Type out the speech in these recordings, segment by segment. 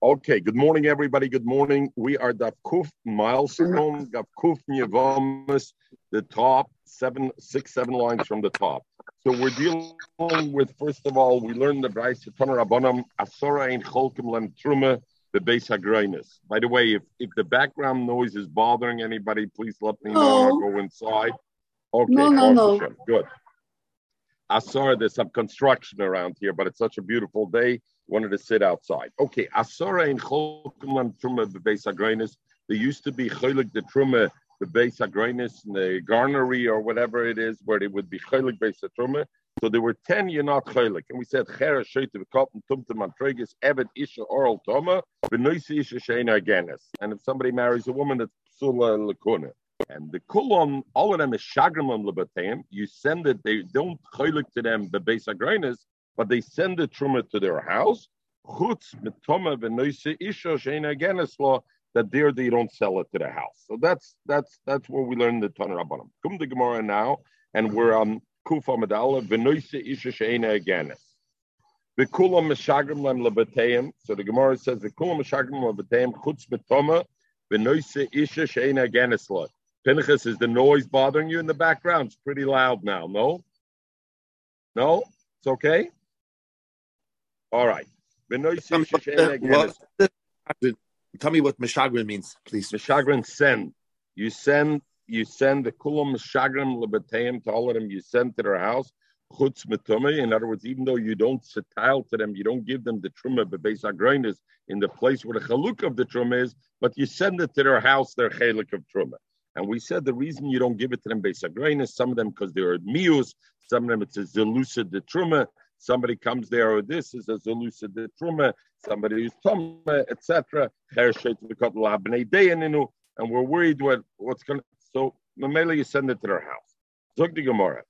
Okay, good morning, everybody. Good morning. We are Daf Kuf milestone, Daf Kuf Yevamis, the top seven, six, seven lines from the top. So we're dealing with, first of all, we learned the Bryce Tanur Rabbanam, Asora Ein Cholkim Lem Truma, the base Hagrainis. By the way, if, if the background noise is bothering anybody, please let me know. I'll go inside. Okay, No, no, no. Good. Asara, there's some construction around here, but it's such a beautiful day. Wanted to sit outside. Okay, Asara in Cholkum Truma bebeis Agrainis. There used to be Cholik the Truma bebeis Agrainis, the garnery or whatever it is, where it would be Cholik beis Truma. So there were ten you're not Cholik, and we said Chera Shoyt V'Kop Tumtum Antregas Evet Isha Oral Toma Benoisi Isha Sheina Aganis. And if somebody marries a woman that's Psula Lakuna. And the kulon, all of them is shagramam lebateim. You send it, they don't cholik to them the base agrainis, but they send the truma to their house. That there they don't sell it to the house. So that's that's that's where we learn the Tanur Rabbanim. Come to Gemara now, and we're on Kufa Medala v'noise isha sheina aganis. V'kulam meshagrim lem. So the Gemara says v'kulam meshagrim lebateim chutz mitoma v'noise isha sheina law. Pinchas, is the noise bothering you in the background? It's pretty loud now. No? No? It's okay? All right. Tell me what, tell me what Meshagrin means, please. Meshagrin send. You send you send the kulam Meshagrim lebeteim to all of them, you send to their house. Chutz metumah. In other words, even though you don't setile to them, you don't give them the truma bebeis agrainis in the place where the chaluk of the truma is, but you send it to their house, their chalik of truma. And we said the reason you don't give it to them based on some of them because they're mius, some of them it's a zelusa de truma. Somebody comes there, or this is a zelusa de truma. Somebody is tuma, etc. And we're worried what what's going. to So Mamela, you send it to their house. Zog the Gemara.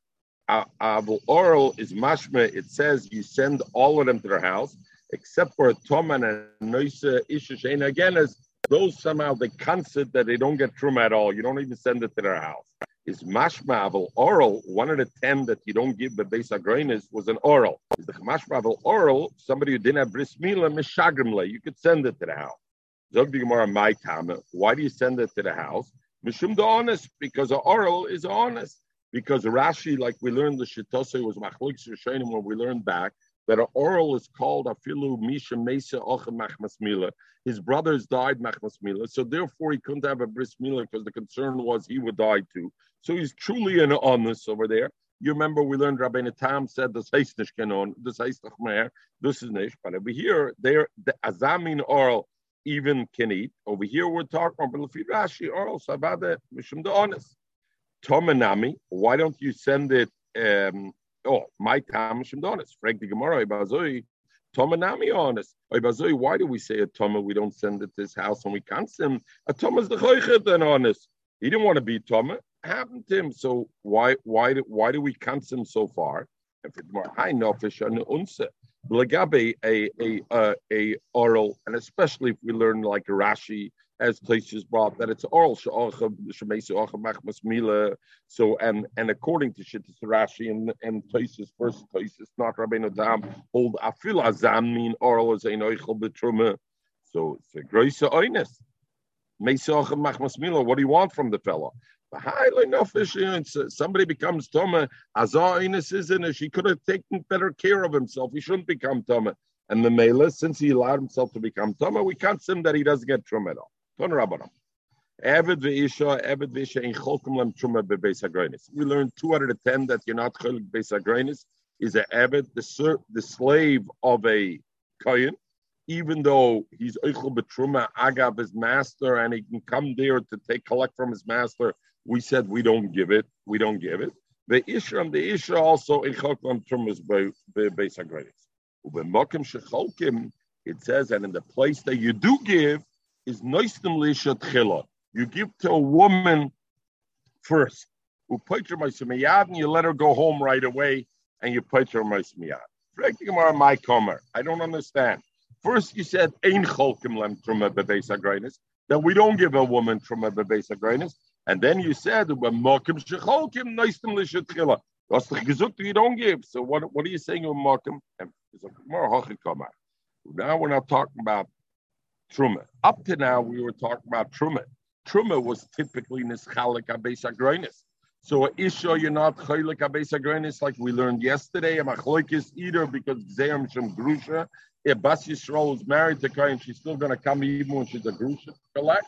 Avul oral is mashma. It says you send all of them to their house, except for a toman and a noisa isha again as those somehow the concept that they don't get truma at all. You don't even send it to their house. Is mashmavel oral one of the ten that you don't give the base agroinis was an oral. Is the mashmavel oral somebody who didn't have bris milah mishagrimle? You could send it to the house. Zog the Gemara my time. Why do you send it to the house? Mishum the honest because the oral is honest. Because Rashi, like we learned the Shittose was machlik when we learned back that an oral is called afilu misha mesa ocha machmas mila. His brothers died machmas mila, so therefore he couldn't have a bris mila because the concern was he would die too. So he's truly an honest over there. You remember we learned Rabbi Tam said this heißt nicht this noch mehr, this is nicht. But over here, there the azamin oral even can eat. Over here we're talking about Rashi oral sabada mishum the honest. Tomanami, why don't you send it um, Oh, my tam shem donis. Frank the Gemara ibazoi. Tomanami honest. Ibazoi, why do we say a Toma? We don't send it to his house and we can't send A Toma's the choichet and honest. He didn't want to be Toma. Happened to him. So why why do why do we cancel him so far? If it's more high fish and unse. Blagabe a a a a oral, and especially if we learn like Rashi as Toshis brought that it's oral. So and and according to Shittis Rashi and and Toshis first Toshis not Rabbeinu Tam hold afil azam mean oral as ein oichel betruma. So it's a groise oines. What do you want from the fellow? Somebody becomes Toma, Azar is in She could have taken better care of himself. He shouldn't become Toma. And the Mela, since he allowed himself to become Toma, we can't say that he doesn't get Trum at all. Ton Rabbanam. Eved ve'isha, Eved ve'isha in cholkum lem truma bebeis hagroinis. We learned two out of ten that you're not cholik beis is a Eved, the, the slave of a kohen, even though he's eichel betruma agab his master and he can come there to take collect from his master. We said we don't give it. We don't give it. The Ishram, the Isha also in Choklam Trumas beis hagroinis. Ubemokim shecholkim, it says, and in the place that you do give, is noistim lisha You give to a woman first. Your and you let her go home right away, and you put your miyad. my comer. I don't understand. First, you said ein cholkim lem truma bebeis agrainis that we don't give a woman truma bebeis agrainis, and then you said mokim shecholkim noistim lisha tchila. Was the gezukt you don't give? So what? What are you saying, mokim? Now we're not talking about truma. Up to now, we were talking about truma. Truma was typically nischalik abeis So isha, you're not chaylik abeis like we learned yesterday. A machloikis either because gzeim shem grusha. If Bas Yisrael is married to Kain, she's still going to come even when she's a grusha collect.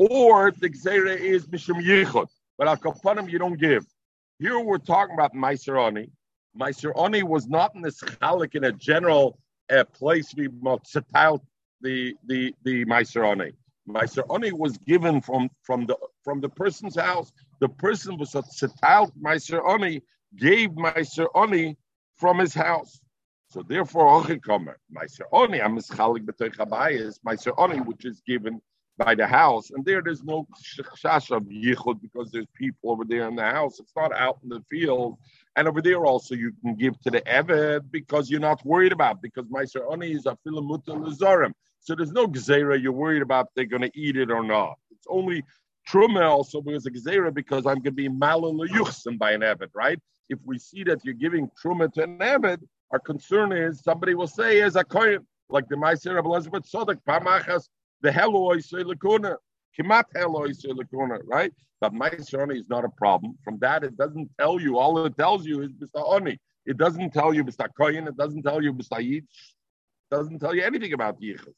Or the gzeira is mishum yichud. But al kapanim you don't give. Here we're talking about. Meiser Ani was not in this chalik in a general uh, place we the the the Meiser Ani. Meiser Ani was given from from the from the person's house. The person was a tzitalt Meiser Ani gave Meiser Ani from his house. So therefore, Ochikomer, Meiser Oni, I'm Mischalik B'toich Habayis, Meiser Oni, which is given by the house, and there there's no shash of yichud because there's people over there in the house. It's not out in the field, and over there also you can give to the eved because you're not worried about because Meiser Oni is a filamuta lezarim. So there's no gzera you're worried about they're going to eat it or not. It's only truma also because a because I'm going to be malal by an eved, right? If we see that you're giving truma to an eved, our concern is somebody will say as a kohen, like the Meiser of Elizabeth Sodak, Pamachas the hello lakuna, kimat hello lakuna, right? But Meiser is not a problem. From that, it doesn't tell you. All it tells you is Mr. Oni. It doesn't tell you Mr. Koyin. It doesn't tell you. Yitch. It doesn't tell you anything about Yichus.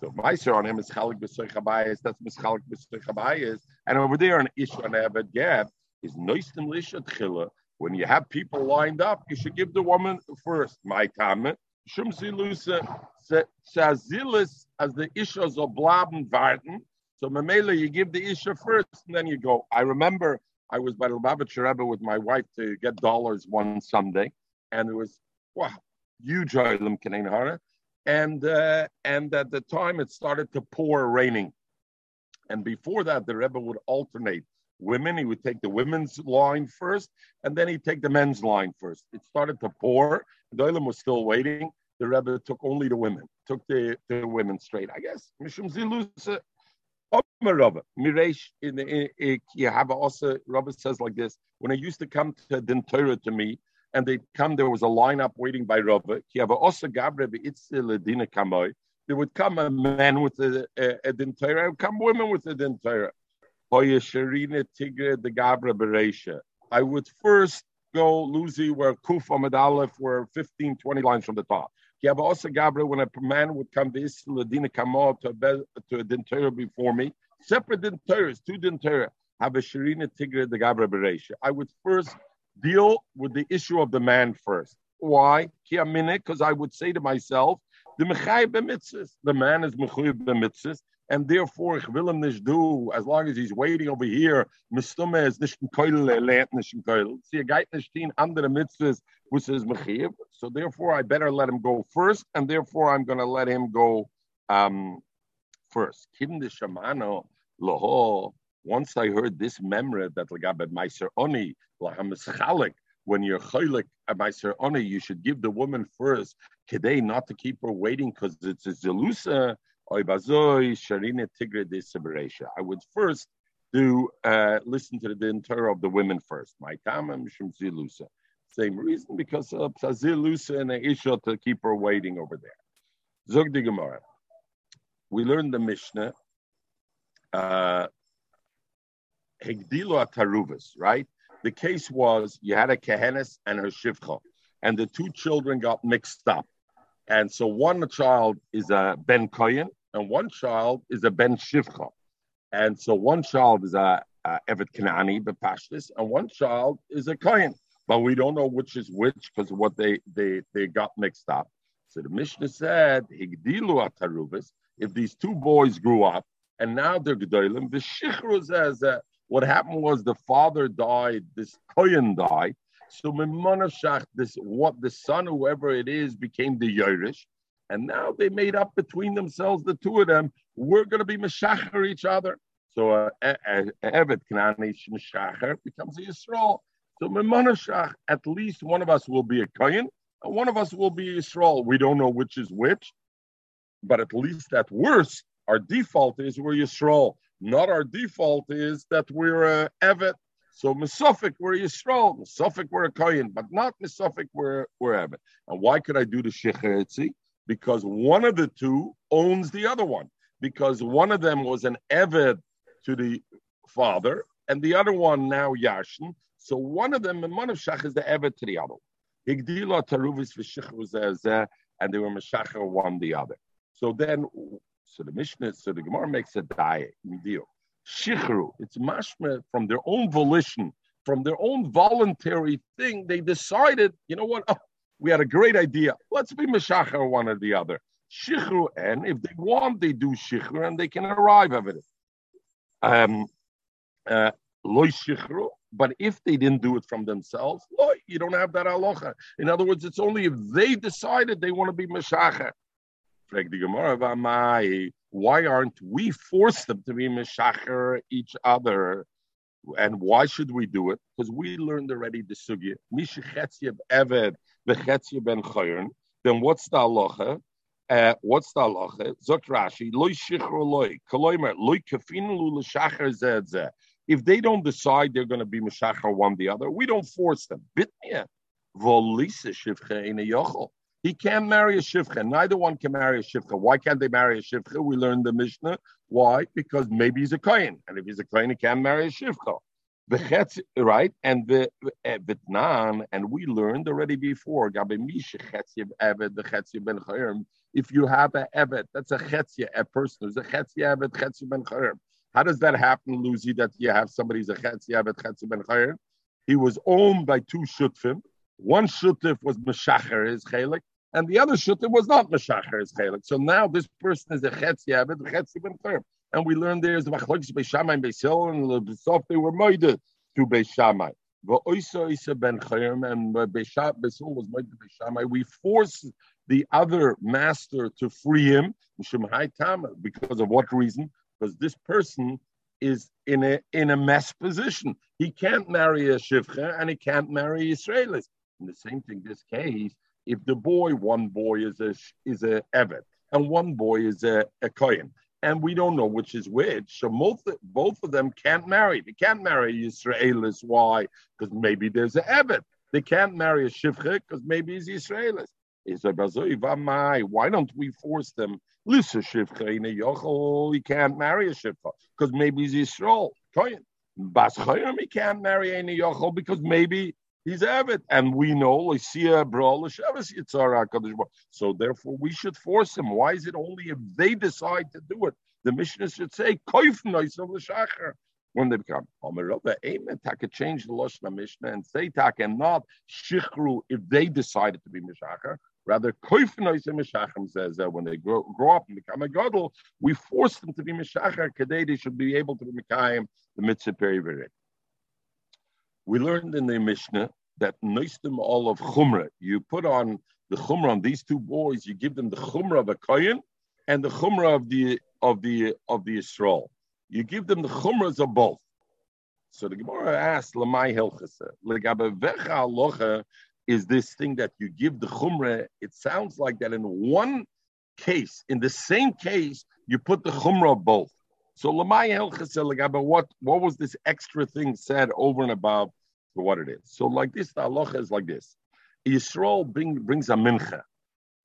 So Meiser on him is Chalik B'Soich Habayis. That's Mischalik B'Soich Habayis. And over there on Ish on Eved Gab is Noistim Lisha Tchila. When you have people lined up, you should give the woman first. My comment. Shum Zilusa Shazilis as the Isha Zoblaben Varten. So Mamela, you give the Isha first and then you go. I remember I was by Lubavitcher Rebbe with my wife to get dollars one Sunday, and it was wow, huge Oilim Kaneinhara. And uh, and at the time it started to pour raining. And before that, the Rebbe would alternate women. He would take the women's line first, and then he'd take the men's line first. It started to pour. The Oilim was still waiting the Rebbe took only the women, took the, the women straight, I guess. Mishum Zilusa, Rebbe, Miresh, in the Yahaba also, Rebbe says like this, when I used to come to Din Torah to me, and they'd come, there was a lineup waiting by Rebbe, also Gabre, Ledina Kamoy, there would come a man with a, a, a Din Torah, come women with a Din Torah. Oh, I would first go Luzi where Kuf Ahmed Aleph were 15, 20 lines from the top. also Gabriel, when a man would come to Isladina Kamal to a, to a Dintera before me, separate Dinteras, two Dintera, have a Sharina Tigre the Gabra Beresha. I would first deal with the issue of the man first. Why? Because I would say to myself, the the man is Mechay b'mitzvahs, and therefore ich will him do, as long as he's waiting over here, mistume is nicht ein Keul, er lernt. See, er geht nicht in andere mitzvahs, which is mechiv, so therefore I better let him go first, and therefore I'm going to let him go um, first. De shamano, loho, once I heard this memory that lagabe meiser oni, lahamischalik, when you're chaylik a meiser oni, you should give the woman first, kedei not to keep her waiting because it's a zelusa, I would first do uh, listen to the inter of the women first. My. Same reason because of zilusa and isha to keep her waiting over there. Zog Gemara. We learned the Mishnah. Uh, Hegdilo Taruvas, right? The case was you had a Kehenis and her Shivcha, and the two children got mixed up. And so one child is a Ben Koyen and one child is a Ben Shivcha. And so one child is a, a Evet Kanani, Bepashtis, and one child is a Kohen. But we don't know which is which because what they, they, they got mixed up. So the Mishnah said, Higdilu Atarubis, if these two boys grew up and now they're Gedolim, the Shichru says that what happened was the father died, this Kohen died. So Mimonashach, this what the son, whoever it is, became the Yerush. And now they made up between themselves, the two of them, we're going to be Meshacher each other. So uh, Evet Kanani Meshacher becomes a Yisrael. So Memonashach, at least one of us will be a Kayan, and one of us will be Yisrael. We don't know which is which, but at least at worst, our default is we're Yisrael. Not our default is that we're uh, Evet. So Mesophic, we're Yisrael. Mesophic, we're a Kayan, but not Mesophic, we're, we're Evet. And why could I do the Shecheretzi? Because one of the two owns the other one. because one of them was an Eved to the father, and the other one now Yashin. So one of them, Shach, is the Eved to the other. Higdila taruvis and they were Meshacher one the other. So then, so the Mishnah, so the Gemara makes a diet, deal. Shichru, it's mashma from their own volition, from their own voluntary thing. They decided, you know what? Oh, we had a great idea. Let's be Meshacher one or the other. Shichru, and if they want, they do Shichru, and they can arrive at it. Um, uh, shichru, but if they didn't do it from themselves, loy, you don't have that aloha. In other words, it's only if they decided they want to be Meshacher. Why aren't we forced them to be Meshacher each other? And why should we do it? Because we learned already the sugya. Mishechetziev Eved v'chetziev ben Chayern. Then what's the halacha? Uh, what's the halacha? Zok Rashi, loy shichro loy, koloimer, loy kafin lu l'shacher zeh If they don't decide they're going to be meshacher one the other, we don't force them. Bitmia, volisa shivcha in a yochel. He can't marry a shivcha. Neither one can marry a shivcha. Why can't they marry a shivcha? We learned the Mishnah. Why? Because maybe he's a kohen, and if he's a kohen, he can't marry a shivcha. The right, and the eh, Vitnan, and we learned already before. If you have a evet, that's a chetzia, a person who's a chetzia evet, chetzia ben chayim. How does that happen, Lucy? That you have somebody who's a chetzia evet, chetzia ben chayim? He was owned by two shutfim. One shuttif was meshacher his chelik, and the other shuttif was not meshacher his chelik. So now this person is a chetzia evet, chetzia ben chayim. And we learned there's the machlokes beishamai and beis hillel, and the they were moide to beishamai. ben chayim and uh, beishamai was moide to beishamai. We force the other master to free him, because of what reason? Because this person is in a in a mess position. He can't marry a shivcha and he can't marry Israelis. In the same thing, this case, if the boy, one boy is a is a evet and one boy is a, a kohen, and we don't know which is which, so both both of them can't marry. They can't marry Israelis. Why? Because maybe there's a evet. They can't marry a shivcha because maybe he's Israelis. Why don't we force them? Lisa Shivcha he can't marry a Shivcha because maybe he's Yisrael. Bas he can't marry any Yochel because maybe he's Avid. And we know Yitzhara uh, So therefore, we should force him. Why is it only if they decide to do it? The Mishnah should say, when they become Omerova, Amen, change the Lashna Mishnah and say Taka and not Shichru if they decided to be Mishachar. Rather, says that when they grow, grow up and become a gadol, we force them to be Meshachar, Kadei, they should be able to be Mekayim, the mitzvah period. We learned in the Mishnah that Noistim all of Chumrah, you put on the Chumrah on these two boys, you give them the Chumrah of a Kohen and the Chumrah of the of the of the Yisrael. You give them the Chumras of both. So the Gemara asked, Lamai Hilchasa, Legabe Vecha Alocha is this thing that you give the chumrah. It sounds like that in one case, in the same case, you put the chumrah both. So what what was this extra thing said over and above for what it is? So like this, the halacha is like this: Yisrael bring, brings a mincha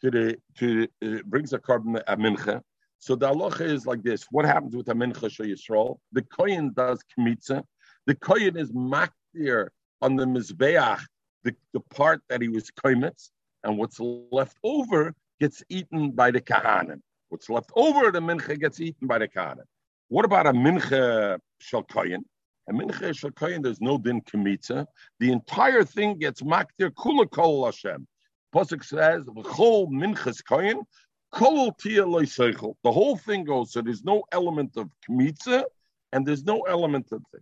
to the to uh, brings a carbon a mincha. So the halacha is like this: What happens with a mincha shel Yisrael? The kohen does kmitza. The kohen is makdir on the mizbeach the, the part that he was koimetz, and what's left over gets eaten by the kahanim. What's left over, the mincha gets eaten by the kahanim. What about a mincha shalkoyin? A mincha shalkoyin, there's no din kamitza. The entire thing gets maktir kula kol Hashem. Pasuk says, "V'chol minchas koyin, kol tia The whole thing goes. So there's no element of kamitza, and there's no element of thing.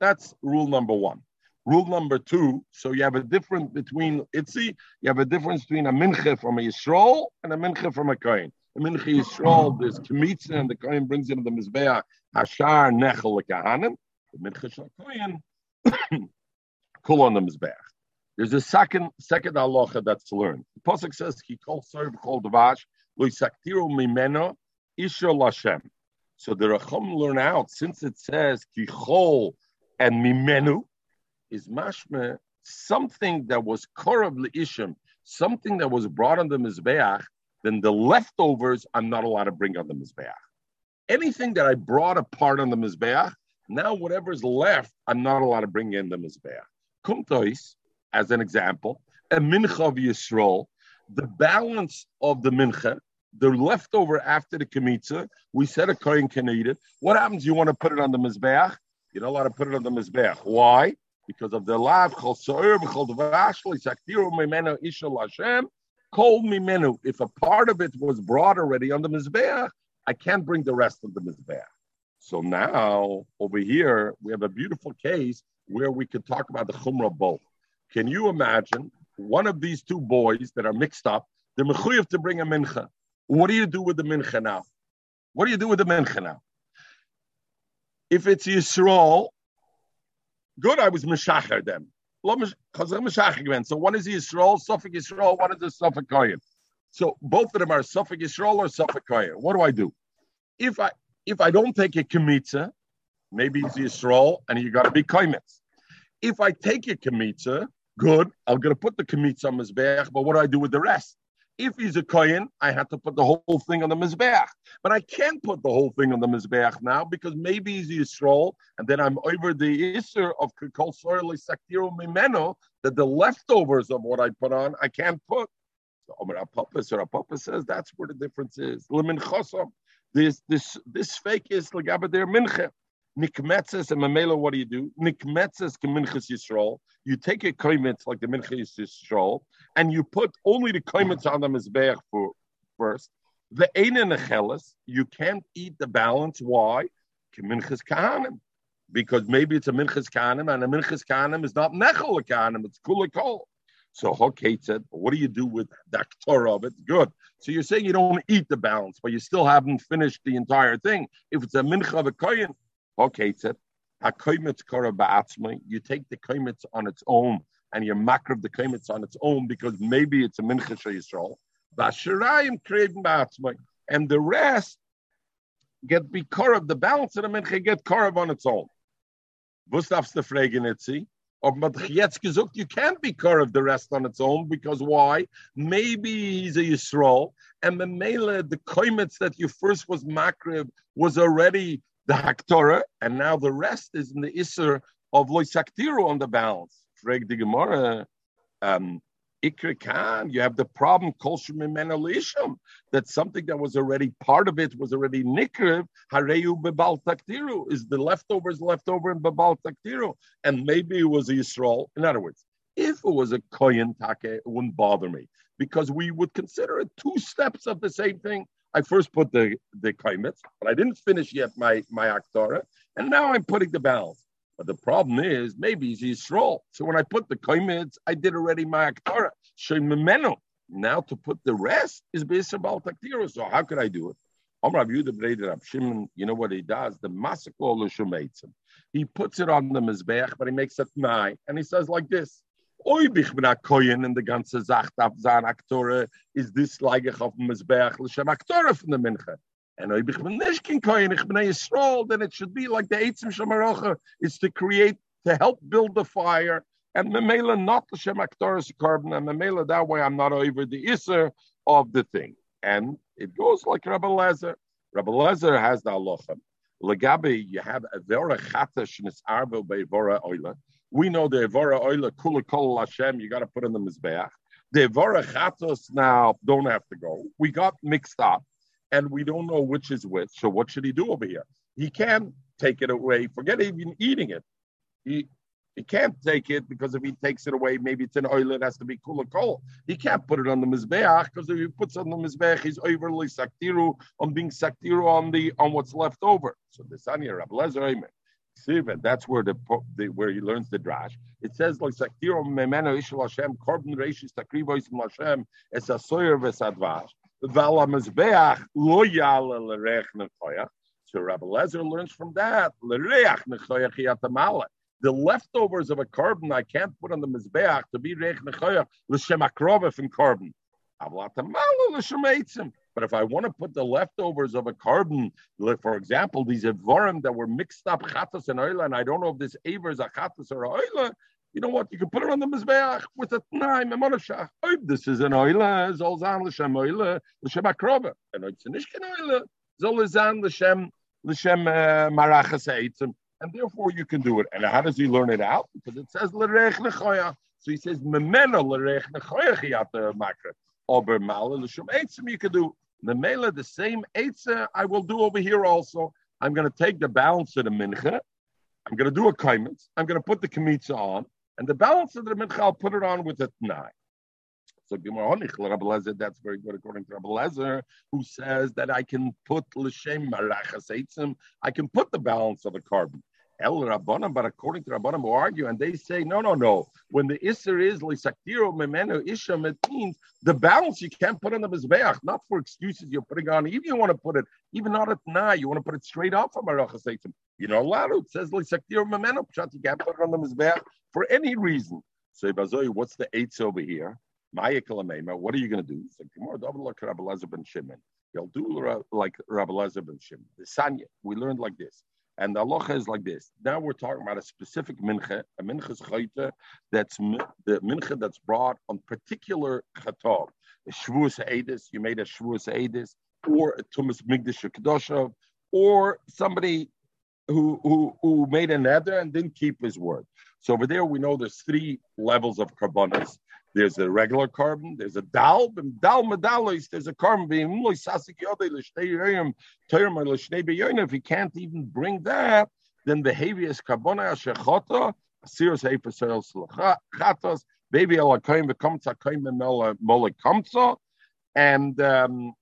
That's rule number one. Rule number two, so you have a difference between Itzi, you have a difference between a mincha from a Yisrael and a mincha from a Kohen. Mincha Yisrael, there's Kemitza, and the Kohen brings it in the Mizbeah, Hashar Nechel Kahanim. The mincha Shal Kohen, Kul on the Mizbeah. There's a second second halacha that's learned. The pasuk says, "He called serve called Davash lo yisaktiru mimeno isha lashem." So the Racham learn out since it says kichol and mimenu, is mashme something that was korav ishim, something that was brought on the mizbeach, then the leftovers I'm not allowed to bring on the mizbeach. Anything that I brought apart on the Mizbeach, now whatever's left, I'm not allowed to bring in the Mizbeach. Kumtois, as an example, a mincha of Yisrael, the balance of the mincha, the leftover after the kemitza, we said a kohen can eat it. What happens? You want to put it on the mizbeach? You're not allowed to put it on the mizbeach. Why? Because of the lav chol so'er b'chol dvashli saktiru mimenu ishal Hashem kol mimenu. If a part of it was brought already on the mizbeach, I can't bring the rest of the mizbeach. So now over here we have a beautiful case where we could talk about the chumrah bowl. Can you imagine one of these two boys that are mixed up? They're mechuyev to bring a mincha. What do you do with the mincha now? What do you do with the mincha now? If it's Yisrael, good, I was Meshacher then. So one is Yisrael, sofek Yisrael, one is the sofek Kohen. So both of them are sofek Yisrael or sofek Kohen. What do I do? If I if I don't take a Kemitza, maybe it's Yisrael and you got to be Koimitz. If I take a Kemitza, good, I'm going to put the Kemitza on Mizbeach, but what do I do with the rest? If he's a kohen, I have to put the whole thing on the mizbeach. But I can't put the whole thing on the mizbeach now because maybe he's a Yisrael, and then I'm over the isser of kol saktiru mimeno that the leftovers of what I put on I can't put. So Omer Apapa, or Apapa says that's where the difference is. Limin chosam. This this this fake is legabe der minche. Nikmetzes and Mamela, what do you do? Nikmetzes keminchas Yisrael. You take a koimitz like the minchas Yisrael, and you put only the koimitz on the mizbeach for first. The ein necheles, you can't eat the balance. Why? Keminchas kahanim. Because maybe it's a minchas kahanim, and a minchas kahanim is not nechol kahanim, it's kulakol. So Hokate said, what do you do with that Torah of it? Good. So you're saying you don't eat the balance, but you still haven't finished the entire thing. If it's a mincha of a koyin, Okay, it's it. You take the kaimitz on its own and you makrav the kaimitz on its own because maybe it's a mincha Yisrael. And the rest get be of the balance of the mincha get karav on its own. Was darfst du fragen you can't be of the rest on its own because why? Maybe he's a Yisrael and the mele, the koimitz that you first was makriv was already the Haktorah, and now the rest is in the Isser of Loisaktiru on the balance. Frag the Gemara, um, Ikra Khan, you have the problem, that something that was already part of it was already Nikriv, Hareu Bebal Taktiru, is the leftovers left over in Bebal Taktiru, and maybe it was Yisrael. In other words, if it was a Koyan Take, it wouldn't bother me because we would consider it two steps of the same thing. I first put the the kaimitz, but I didn't finish yet my my aktora, and now I'm putting the balance. But the problem is maybe he's Yisrael. So when I put the kaimitz, I did already my aktora. Shemimenu. Now to put the rest is Bisabal Taktira. So how could I do it? Omar Yehuda Shimon, you know what he does? The Masakol He puts it on the Mizbeach, but he makes it nine. And he says like this oi bich bin a koyen in de ganze zacht ab zan aktore is dis leige auf dem misberg le shem aktore von de minche and oi bich bin nish kin koyen ich bin a yisrael then it should be like the eitzim shamarocha is to create to help build the fire and the mela not the shem aktore carbon and the mela that way i'm not over the iser of the thing and it goes like Rabbi Lezer. Rabbi Lezer has the halacha. Legabe, you have a very chatash nisarvo by vora oila. We know the Evora Oila Kula Kol Hashem, you got to put in the Mizbeach. The Evora Chatos now don't have to go. We got mixed up and we don't know which is which. So what should he do over here? He can't take it away. Forget even eating it. He he can't take it because if he takes it away, maybe it's an oil. It has to be kula kol. He can't put it on the mizbeach because if he puts it on the mizbeach, he's overly saktiru on being saktiru on the on what's left over. So the sanya Rabbi Lezer Sivan, that's where the, the, where he learns the drash. It says like Sakiro Memeno Ishal Hashem Korban Reishis Takrivois Hashem Es Asoyer Vesadvash Vala Mizbeach Lo Yala Lerech Nechoyach. So Rabbi Lezer learns from that Lerech Nechoyach Yatamala. The leftovers of a carbon I can't put on the mizbeach to be reich nechoyach l'shem akrova from carbon. Avlatamala l'shem eitzim. But if I want to put the leftovers of a carbon, for example, these evarim that were mixed up chatas and oila, and I don't know if this aver is a chatas or an oila, you know what? You can put it on the mizbeach with a tnaim and monashach. Oh, this is an oila, zolzan l'shem oila, l'shem akrova. And it's an ishkin oila. Zolizan l'shem l'shem uh, marachas eitzim, and therefore you can do it. And how does he learn it out? Because it says l'reich nechoya. So he says memena l'reich nechoya chiyat makra. Ober mala l'shem eitzim you can do. The mela, the same eitzah I will do over here also. I'm going to take the balance of the mincha. I'm going to do a kaimitz. I'm going to put the kamitza on, and the balance of the mincha I'll put it on with a tnai. So that's very good according to Rabbi Lezer, who says that I can put l'shem marachas eitzim, I can put the balance of the carbon. El Rabbanim, but according to Rabbanim who argue, and they say, no, no, no. When the Isser is Lisaktiro Memenu Isham, it means the balance you can't put on the Mizbeach, not for excuses you're putting on. Even you want to put it, even not at night, you want to put it straight off of Marachas You know. It says Lisaktiro Memenu, you can't put it on the Mizbeach for any reason. So, Bazoy, what's the eights over here? What are you going to do? So, Rabbi Lezer ben Shimon. You'll do like Rabbi Lezer ben Shimon. The Sanya, we learned like this. And the halacha is like this. Now we're talking about a specific mincha, a mincha's chayta that's the mincha that's brought on particular chatav. A shvuas edis, you made a shvuas edis, or a tumas migdash kedoshav, or somebody who, who who made a nether and didn't keep his word. So over there we know there's three levels of carbonas. There's a regular carbon, there's a dal, dal medalis, there's a carbon being if you can't even bring that, then the heaviest carbona shechota, asiros heifasel chatos, baby alakoim bekomtza koim molekomtza, and um,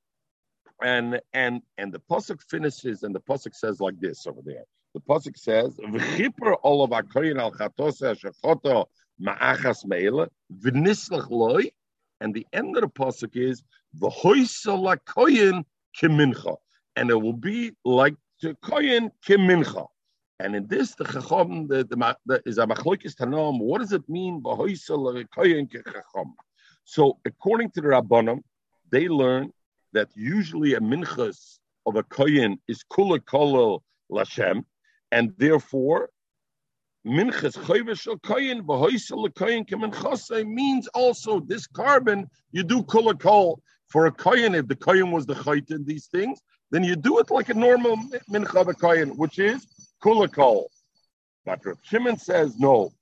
and and and the pasuk finishes, and the pasuk says like this over there. The pasuk says, "V'chipper all of akoyin al chatos shechota ma'achas meila v'nislach loy, and the end of the pasuk is v'hoisala koyin kimincha, and it will be like the koyin kimincha. And in this, the chacham the, the, the, is a machlokes tanam. What does it mean v'hoisala koyin kichacham? So according to the rabbanim, they learn that usually a minchas of a koyin is kula kolel lashem, and therefore Minchas koyin kemenchasei means also this carbon you do kula kol for a koyin. If the koyin was the chayt in these things, then you do it like a normal mincha koyin, which is kula kol. But Rav Shimon says no.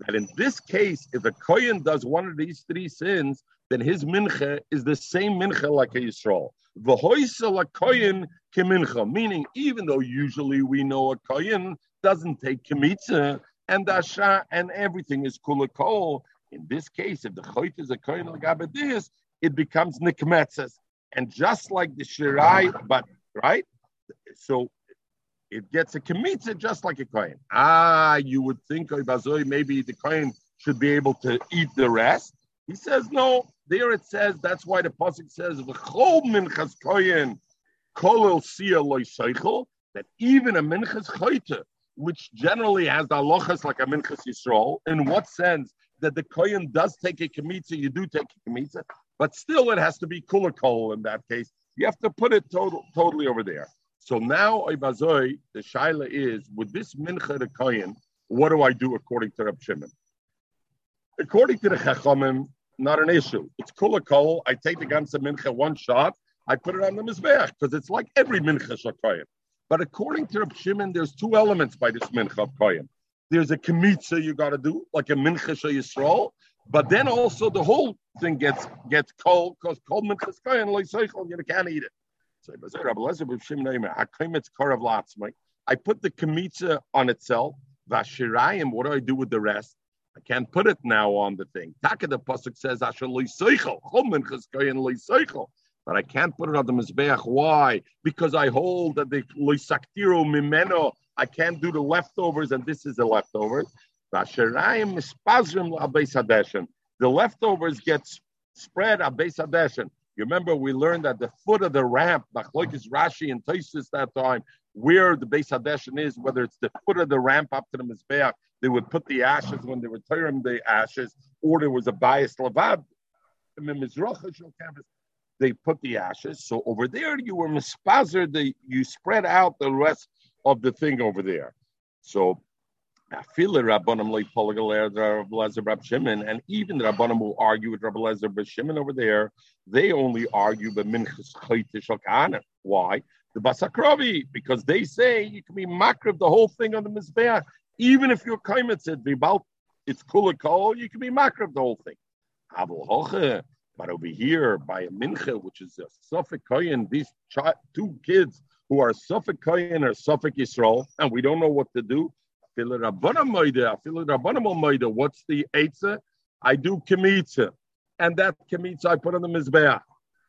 That in this case, if a koyin does one of these three sins, then his mincha is the same mincha like a Yisrael. V'hoisel koyin kemincha, meaning even though usually we know a koyin doesn't take kemitza and dasha and everything is kulakol. In this case, if the choit is a kohen legabedis, it becomes nikmetzes. And just like the shirai, but right, so it gets a kemitza just like a kohen. Ah, you would think maybe the kohen should be able to eat the rest. He says no. There it says that's why the pasuk says minchas kohen kolel that even a minchas choite which generally has the halachas like a minchas yisrael. In what sense that the kohen does take a kemitza, you do take a kemitza, but still it has to be kula kol in that case. You have to put it total, totally over there. So now, Ibazoi, the shaila is with this mincha the kohen, what do I do according to Rab Shimon? According to the chachamim, not an issue. It's kula kol. I take the ganze mincha one shot. I put it on the mizbeach because it's like every mincha shakoyin. But according to Reb Shimon, there's two elements by this mincha of kohen. There's a kemitza you got to do, like a mincha yisrael, but then also the whole thing gets gets cold because cold mincha kohen loiseichel, you can't eat it. So I put the kemitza on itself. Vashirayim, what do I do with the rest? I can't put it now on the thing. Taka the pasuk says, "Asher loiseichel, chol minchas kohen loiseichel." But I can't put it on the mizbeach. Why? Because I hold that the loisaktiro mimeno. I can't do the leftovers, and this is the leftovers. The leftovers get spread a beis You remember we learned at the foot of the ramp, Machlokes Rashi and Tosis that time, where the Beis Hadeshin is, whether it's the foot of the ramp up to the Mizbeach, they would put the ashes when they were tearing the ashes, or there was a bias lavad, they put the ashes. So over there, you were mispazer, the you spread out the rest of the thing over there. So and even the Rabbanim who argue with Rabbi Lezer Shimon over there, they only argue the minchas Why? the Basakrovi, because they say you can be makrav the whole thing on the Mizbeach, even if your kaimet said about it's kulikol, you can be makrav the whole thing. But over here, by a mincha, which is a sofek Kohen, these two kids who are sofek Kohen or sofek Yisrael, and we don't know what to do. What's the Eitzah? I do Kemitza. And that Kemitza I put on the Mizbeach.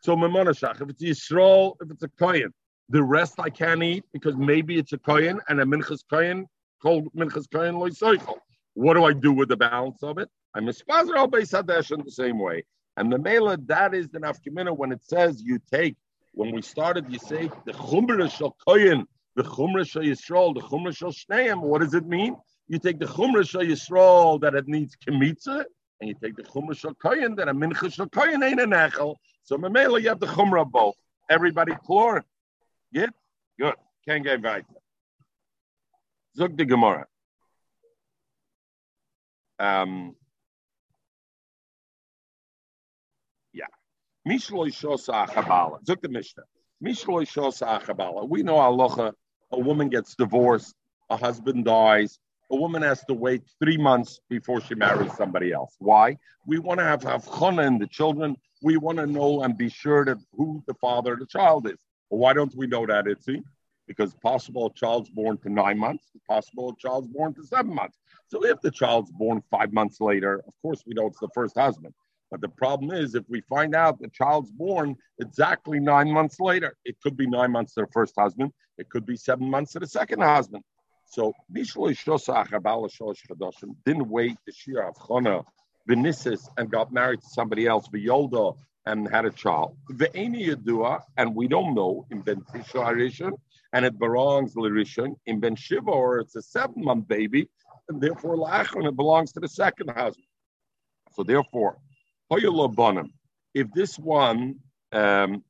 So Memonashach, if it's Yisrael, if it's a Kohen, the rest I can't eat because maybe it's a Kohen and a Minchas Kohen called Minchas Kohen Loisoichel. What do I do with the balance of it? I'm a Spazer al Hadesh in the same way. And the Mela, that is the Nafkamina when it says you take, when we started, you say the Chumra Shal Kohen, the Chumra Shal Yisrael, the Chumra Shal Shneim. What does it mean? You take the Chumra Shal Yisrael that it needs Kemitza, and you take the Chumra Shal Kohen that a Mincha Shal Kohen ain't a Nechel. So Mamela, you have the Chumra both. Everybody clear? Good? Good. Can't get right. Zug the Gemara. Um, Mishloi Shosa Achabala. The Mishnah. Mishloi Shosa Achabala. We know Aloha, a woman gets divorced, a husband dies, a woman has to wait three months before she marries somebody else. Why? We want to have Havchana in the children. We want to know and be sure that who the father of the child is. Well, why don't we know that, Itzi? Because possible a child's born to nine months, possible a child's born to seven months. So if the child's born five months later, of course we know it's the first husband. But the problem is, if we find out the child's born exactly nine months later, it could be nine months to the first husband, it could be seven months to the second husband. So didn't wait the Shir of Chana, Venices, and got married to somebody else, Violda, and had a child. Ve'eni Yadua, and we don't know in Ben Tisha and it belongs to Rishon. In Ben Shiva, or it's a seven month baby, and therefore Lachon, it belongs to the second husband. So therefore, if this one um,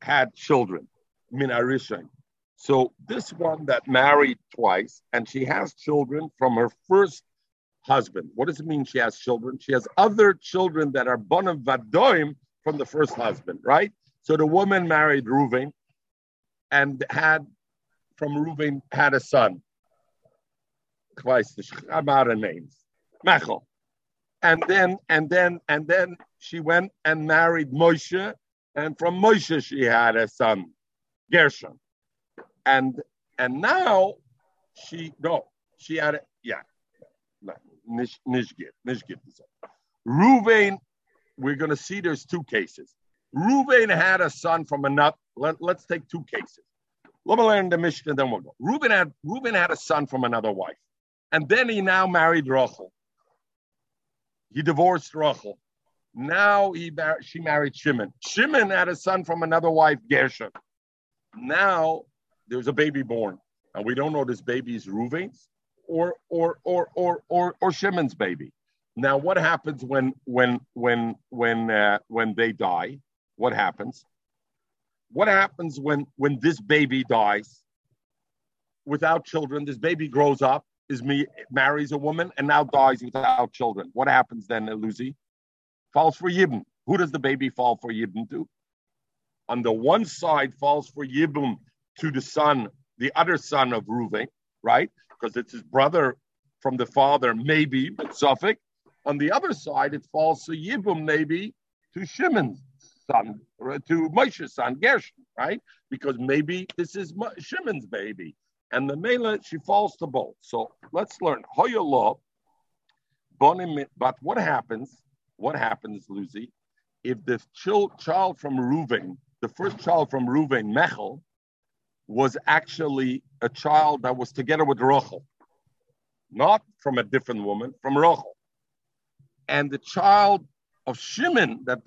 had children, Min Arishon, so this one that married twice, and she has children from her first husband. What does it mean she has children? She has other children that are bonam vadoim from the first husband, right? So the woman married Reuven and had from Reuven had a son. I'm out names. Mechel. And then and then and then she went and married Moshe, and from Moshe she had a son, Gershon. And and now she no, she had a yeah. Nish, Nishgit, Nishgit. Reuven we're going to see there's two cases. Reuven had a son from another. Let, us take two cases. Let me learn the Mishnah, then we'll go. Reuben had Reuben had a son from another wife, and then he now married Rachel. He divorced Rachel. Now he she married Shimon. Shimon had a son from another wife, Gershon. Now there's a baby born, and we don't know this baby is Reuven's or or or or or, or Shimon's baby. Now, what happens when when when when uh, when they die? What happens? What happens when when this baby dies without children? This baby grows up, is me marries a woman, and now dies without children. What happens then, Lucy? Falls for Yibum. Who does the baby fall for Yibum to? On the one side, falls for Yibum to the son, the other son of Reuven, right? Because it's his brother from the father, maybe, but sofek. On the other side, it falls to Yibum maybe to Shimon's son, to Moshe's son, Gershon, right? Because maybe this is Shimon's baby. And the Mela, she falls to both. So let's learn. Hoyolo, but what happens? What happens, Lucy, if the child from Reuven, the first child from Reuven, Mechel, was actually a child that was together with Rachel, not from a different woman, from Rachel and the child of Shimon, that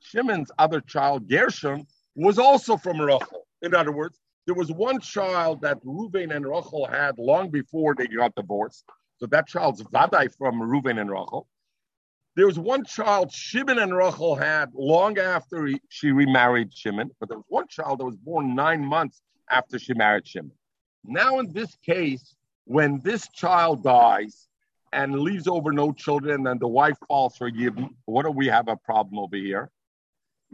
Shimon's other child, Gershon, was also from Rachel. In other words, there was one child that Reuven and Rachel had long before they got divorced. So that child's Vadai from Reuven and Rachel. There was one child Shimon and Rachel had long after he, she remarried Shimon, but there was one child that was born nine months after she married Shimon. Now, in this case, when this child dies, and leaves over no children, and the wife falls for Yibum, what do we have a problem over here?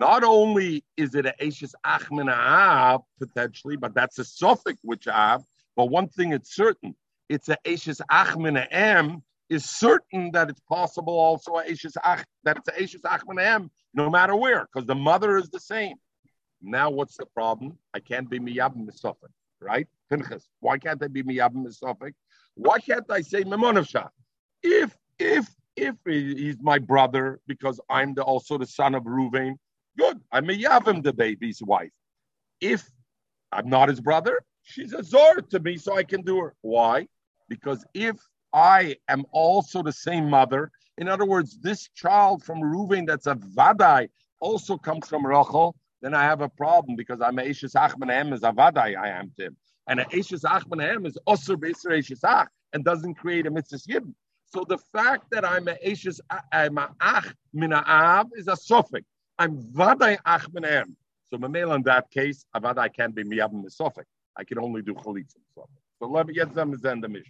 Not only is it a Ashes Achmin potentially, but that's a suffix which Av. But one thing it's certain, it's a Ashes Achmin M is certain that it's possible also a Ashes Ach, that it's a Ashes Achmin M no matter where, because the mother is the same. Now, what's the problem? I can't be miyabim misofik, right? Pinchas. Why can't I be miyabim misofik? Why can't I say memonavsha? If if if he's my brother because I'm the, also the son of Ruvain, good. I'm a Yavim, the baby's wife. If I'm not his brother, she's a zor to me, so I can do her. Why? Because if I am also the same mother, in other words, this child from Ruvain that's a vadai also comes from Rachel, then I have a problem because I'm a Eishes Achmanem is a vadai I am to him. And a Eishes Achmanem is also Beiser Eishes Ach and doesn't create a mitzvah yibn. So the fact that I'm a Eishes, I'm a Ach Mina'av is a suffix. I'm vadai Ach Menem. So Mamela in that case, a vadai can't be Miyab Misofik. I can only do Chalitza. So let me get them the Mishnah.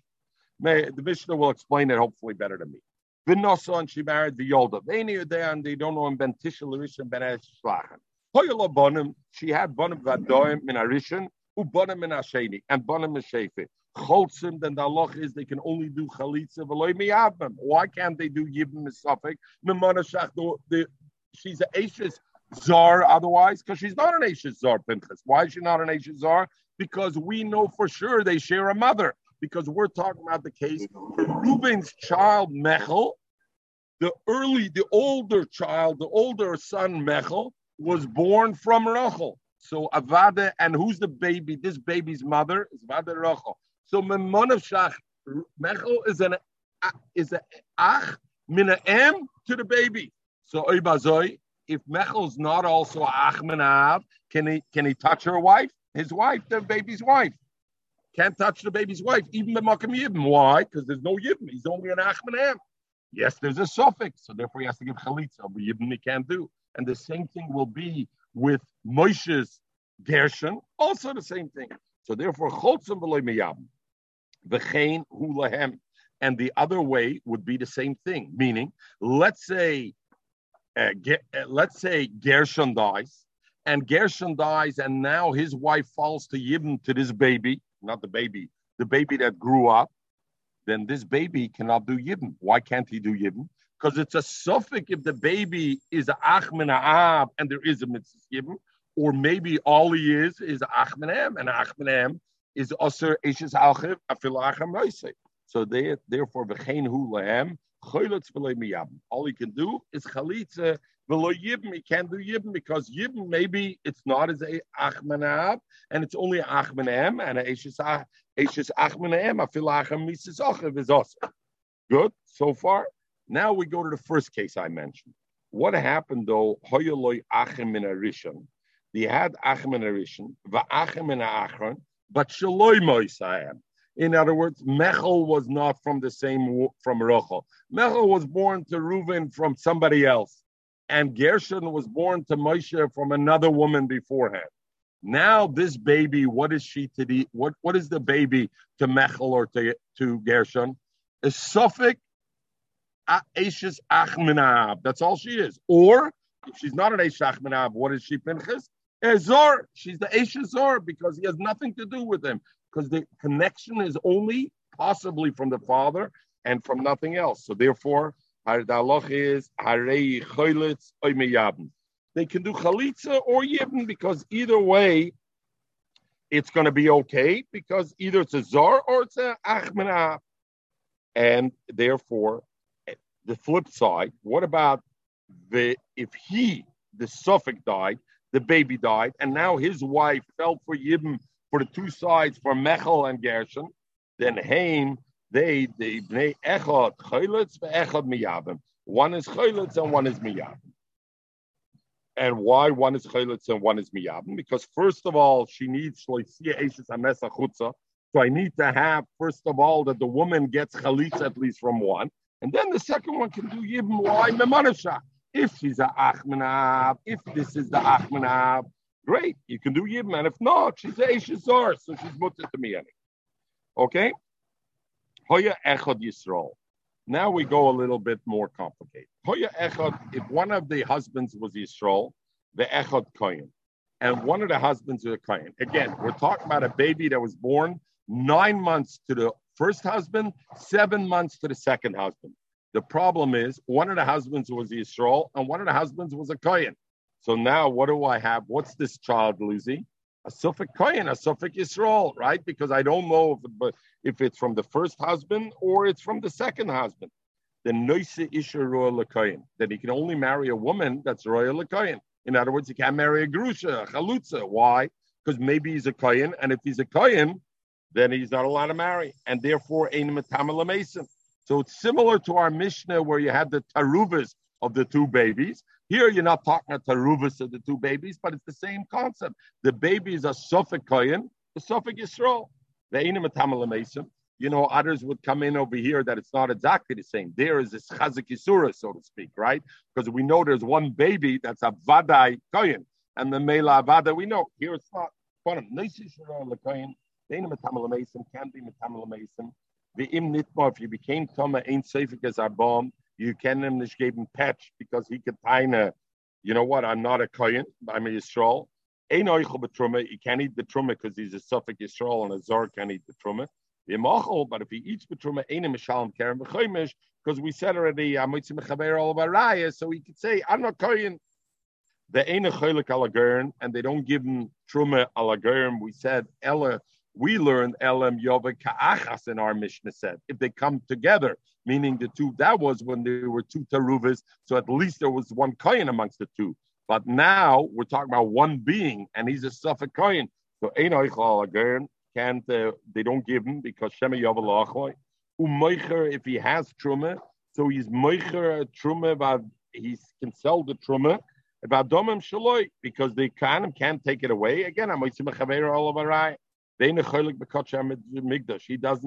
May, the Mishnah will explain it hopefully better than me. Vinosa and she married the Yolda. They knew there and they don't know him Ben Tisha Larishan Ben Eshlachen. Hoyala Bonim, she had Bonim Vadoim in Arishan, who Bonim in Asheni, and Bonim in Shefe. Cholzim, then the Allah is they can only do Chalitza Veloy Miyavim. Why can't they do Yibim Misafik? Mimonashach, the she's an Ashes Zar otherwise, because she's not an Ashes Zar, Pinchas. Why is she not an Ashes Zar? Because we know for sure they share a mother. Because we're talking about the case Reuben's child Mechel, the early, the older child, the older son Mechel, was born from Rachel. So Avada, and who's the baby? This baby's mother is Avada Rachel. So Memonav Shach, Mechel is an is a ach mina em to the baby. So Oibazoi, if Mechel's not also ach minav, can he can he touch her wife? His wife, the baby's wife. Can't touch the baby's wife, even the Makam Yibim. Why? Because there's no Yibim. He's only an ach. Yes, there's a suffix, so therefore he has to give chalitza, but Yibim he can't do. And the same thing will be with Moshe's Gershon, also the same thing. So therefore, Chotzim v'loy miyabim, v'chein hu lahem. And the other way would be the same thing, meaning, let's say, uh, uh, let's say Gershon dies, and Gershon dies, and now his wife falls to Yibim to this baby, not the baby, the baby that grew up, then this baby cannot do Yibim. Why can't he do Yibim? because it's a suffix if the baby is a achmin ab and there is a mitzvah given, or maybe all he is is achmin am, and achmin am is also eshes alchiv afilachem roise. So they therefore v'chein hu lahem miyabim. All he can do is chalitza v'lo yibim. He can't do yibim because yibim maybe it's not as a achmin ab and it's only achmin am and a eshes eshes achmin am afilachem mitzvah achiv is also good so far. Now we go to the first case I mentioned. What happened though? Hoyoloi achim in arishan. They had achim in arishan, va'achim in achron, but shaloi moisayim. In other words, Mechel was not from the same from Rachel. Mechel was born to Reuven from somebody else, and Gershon was born to Moshe from another woman beforehand. Now this baby, what is she to the what? What is the baby to Mechel or to to Gershon? A suffix Ashes Achminab. That's all she is. Or if she's not an Ashes Achminab, what is she, Pinchas? Zor. She's the Ashes Zor because he has nothing to do with him because the connection is only possibly from the father and from nothing else. So therefore, is harei. They can do chalitza or yibn because either way, it's going to be okay because either it's a zor or it's a achmenah, and therefore eh, the flip side, what about the if he, the suffix died, the baby died, and now his wife fell for Yibam for the two sides for Mechel and Gershon, then Haim, they they they echad chaylitz echad miyavim. One is chaylitz and one is miyavim. And why one is chaylitz and one is miyavim? Because first of all, she needs shloisia eshes amesa chutza. So I need to have first of all that the woman gets chalitz at least from one. And then the second one can do Yibn Y Memanasha. If she's a Achmanab, if this is the Achmanab, great, you can do Yibn. And if not, she's a Eshazar, so she's mutter to me. Okay? Hoya Echad Yisrael. Now we go a little bit more complicated. Hoya Echad, if one of the husbands was Yisrael, the echad kohen, and one of the husbands was a kohen. Again, we're talking about a baby that was born nine months to the first husband, seven months to the second husband. The problem is one of the husbands was Yisrael and one of the husbands was a Kohen. So now what do I have? What's this child, Lucy? A sofek Kohen, a sofek Yisrael, right? Because I don't know if, if it's from the first husband or it's from the second husband. The Noise Isha Royal Kohen, that he can only marry a woman that's Royal Kohen. In other words, he can't marry a Grusha, a Chalutza. Why? Because maybe he's a Kohen, and if he's a Kohen, then he's not allowed to marry, and therefore ain't a mason. So it's similar to our Mishnah where you had the taruvas of the two babies. Here you're not talking about taruvas of the two babies, but it's the same concept. The babies are sofek Kohen, the sofek Yisrael. You know, others would come in over here that it's not exactly the same. There is this chazik yisura, so to speak, right? Because we know there's one baby that's a vadai kohen, and the mela vada we know. Here it's not. Can be metamal mason. The im nitma, if you became toma ain't safe as a you can him nicht geben patch because he could taina, you know what, I'm not a kohen, I'm a Yisrael. Ein oichel betruma, he can't eat the truma because he's a sofek Yisrael and a Zor can't eat the truma. But if he eats betruma, ain't a mishalom karen b'choimish, because we said already, I'm with mechaber all about raya, so he could say, I'm not kohen. The ene cholik alagern, and they don't give him truma alagern. We said ella we learned Elam Yova Ka'achas in our Mishnah said. If they come together, meaning the two, that was when there were two Taruvas, so at least there was one Kayan amongst the two. But now we're talking about one being, and he's a sofek Kayan. So again, can't uh, they don't give him because Shema Yavalachoi. Umoicher, if he has truma, so he's moicher truma he can sell the truma about domim shaloi because they can can't take it away. Again, I'm all of a. He doesn't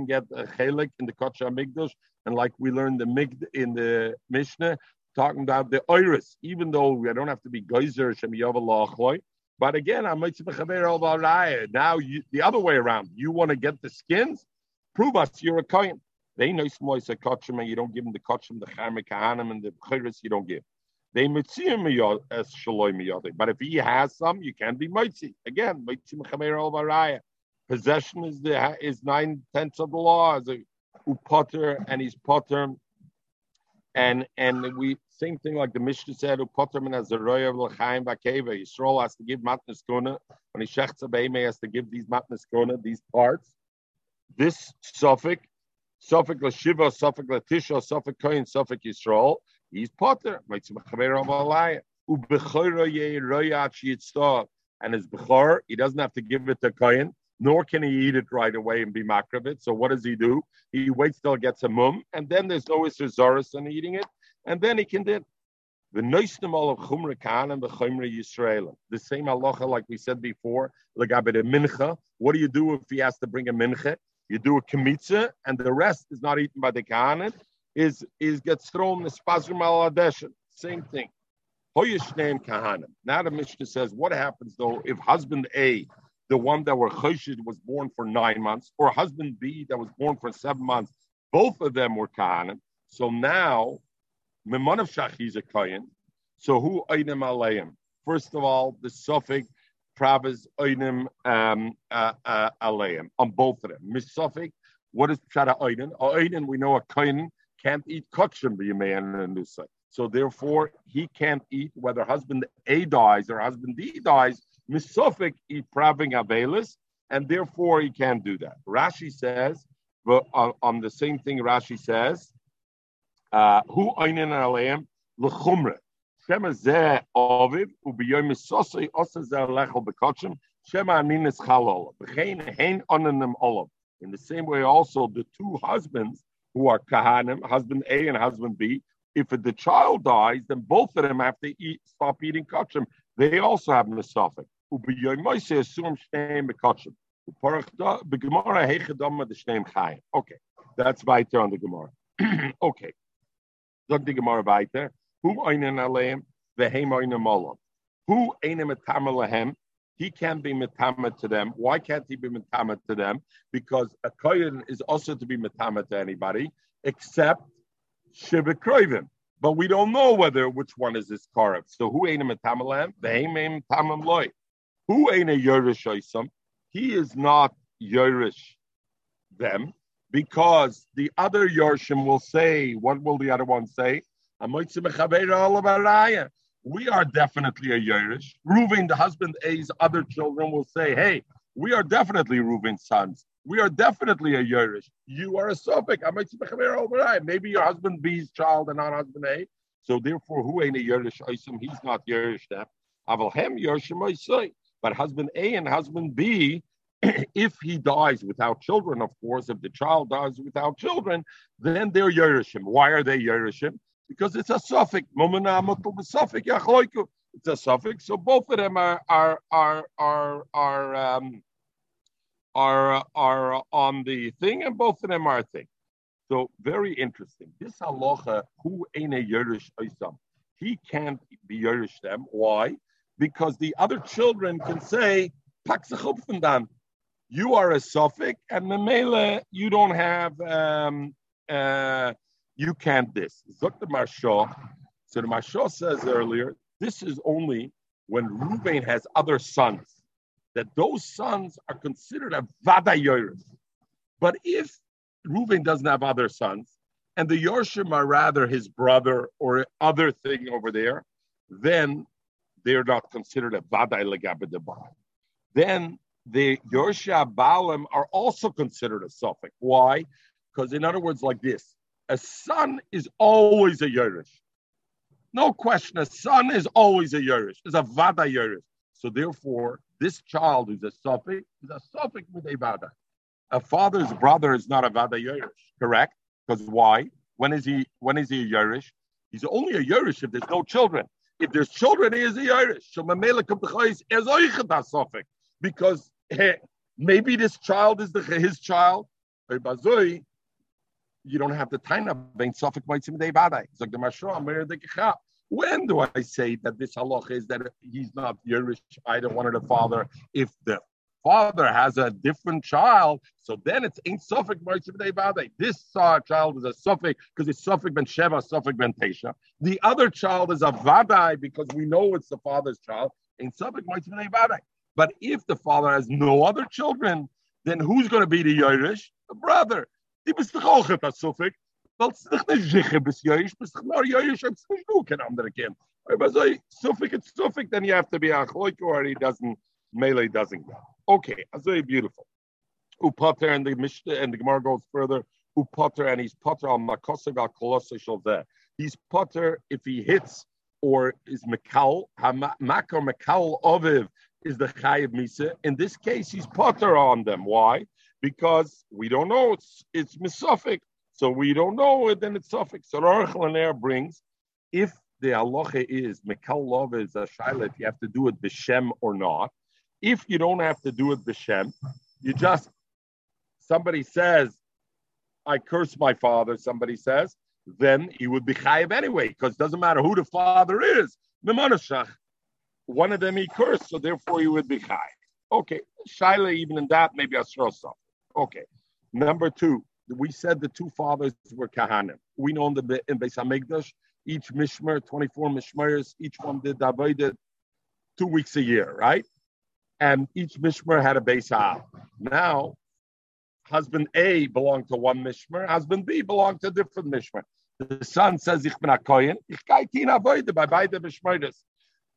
get a chelik in the Kocha Migdash, and like we learned the Migd in the Mishnah, talking about the iris, even though we don't have to be geyser Shem But again, now you, the other way around. You want to get the skins? Prove us you're a kohen. They know a kachim and you don't give them the kachim, the charme kahanim, and the chayris you don't give. They mitziyim as shaloi But if he has some, you can be mitzi. Again, mitzi mechaber al possession is the is nine tenths of the law as a upotter and he's potter. And and we same thing like the Mishnah said, upotter as a roya l'chaim bakeva. Yisrael has to give matnas kona when he shechts abeime has to give these matnas kona these parts. This suffix, suffix l'shiva, suffix l'tisha, suffix kohen, suffix Yisrael. He's potter. And his bechor, he doesn't have to give it to kohen nor can he eat it right away and be makravit. So what does he do? He waits till it gets a mum, and then there's no Zoris on eating it, and then he can do it. The noisnimal of chumra and the chumra Yisrael. The same halacha like we said before, legabe the mincha. What do you do if he has to bring a mincha? You do a kemitza, and the rest is not eaten by the kahanim. Is is gets thrown in the spazrim al Same thing. Hoyish name kahanim. Now the Mishnah says, what happens though if husband A the one that were Choshid was born for nine months, or husband B that was born for seven months, both of them were Kahanim. So now, Mimanav Shachi is a Kayan. So who Einim Aleim? First of all, the suffix Pravas Einim um, uh, uh, Aleim on both of them. Missuffix, what is Pshata Einim? Einim, we know a Kayan can't eat Kachim B'Yamein and Nusa. So therefore, he can't eat whether husband A dies or husband D dies misofik ipraving avelis, and therefore he can't do that. Rashi says, but on, on the same thing, Rashi says, uh, who einin aleim lechumre. Shema zeh aviv ubiyom misosei osa zeh lechel bekotchem shema aninis chalol. B'chein hein onanim olav. In the same way, also the two husbands who are kahanim, husband A and husband B, if the child dies, then both of them have to eat, stop eating kachim. They also have misafik. Okay, that's weiter on the Gemara. okay. Sag the Gemara weiter. Who einen aleim, vehem einen molam. Who einem metama He can't be metama to them. Why can't he be metama to them? Because a kohen is also to be metama to anybody except shiva kroivim. but we don't know whether which one is this karev. So who ain't a tamalam? Ve'im tamam loy. Who ain't a oisam? He is not yerish them because the other yorshim will say, what will the other one say? We are definitely a yerish. Reuven, the husband A's other children will say, hey, we are definitely Reuven's sons. We are definitely a Yerush. You are a Sophic. Maybe your husband B's child and not husband A. So therefore, who ain't a Yerush? He's not Yerush them. But husband A and husband B, if he dies without children, of course, if the child dies without children, then they're Yerushim. Why are they Yerushim? Because it's a suffix. It's a suffix. So both of them are are are are are um, are are on the thing, and both of them are a thing. So very interesting. This halacha, who ain't a Yerush Isam, he can't be Yerush them. Why? Because the other children can say, you are a suffix, and Memele, you don't have, um, uh, you can't this. The Maharsha. So the Maharsha says earlier, this is only when Ruvain has other sons that those sons are considered a Vada vadayoris. But if Reuven doesn't have other sons, and the Yorshim are rather his brother or other thing over there, then they're not considered a vaday legabedabah. Then the Yorsha Baalim are also considered a suffix. Why? Because in other words, like this, a son is always a Yerish. No question, a son is always a Yerish. Is a Vada Yerish. So therefore, this child who's a suffix is a suffix with a vada. A father's brother is not a vada yerish, correct? Because why? When is he? When is he a yerish? He's only a yerish if there's no children. If there's children, he is is suffix because hey, maybe this child is the, his child. You don't have the time of being the Maharsha, when do I say that this halach is that he's not Yerush, either one of the father? If the father has a different child, so then it's in sofek This child is a sofek because it's sofek ben Sheva, sofek ben Tesha. The other child is a Vadai because we know it's the father's child in sofek But if the father has no other children, then who's going to be the Yerush? The brother. Die bist doch auch ein sofek. weil es dich nicht sicher bist, Joish, bist dich nur Joish, ob es nicht du kein anderer it's Sufik, then you have to be a Chloik or he doesn't, Melee doesn't go. Okay, that's very beautiful. Upater and the Mishnah and the Gemara goes further. Upater and he's Potter on Makoseg al Kolossishal there. He's Potter if he hits or is Makal, Mak or Makal Oviv is the Chayiv Misa. In this case, he's Potter on them. Why? Because we don't know. It's it's Misophic. So we don't know it, then it's suffix. So Aruch brings, if the halacha is Mekal Love is a shaila, if you have to do it b'shem or not. If you don't have to do it b'shem, you just somebody says, I curse my father, somebody says, then he would be chayiv anyway, because it doesn't matter who the father is. One of them he cursed, so therefore he would be chayiv. Okay, shaila even in that maybe a Okay, number two we said the two fathers were kahanim. We know in the in Beis Hamikdash, each mishmer, 24 mishmers, each one did avoided two weeks a year, right? And each mishmer had a Beis Now, husband A belonged to one mishmer, husband B belonged to a different mishmer. The son says, Ich bin a kohen, ich kaitin avoide by beide mishmeres.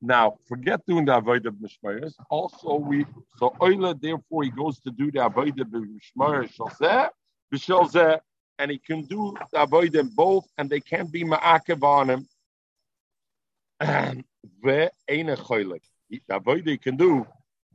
Now, forget doing the avoid of mishmeres. Also, we so Oila, therefore, he goes to do the avoid of mishmeres and he can do the avoid them both, and they can't be ma'akev on him. And the avoid you can do,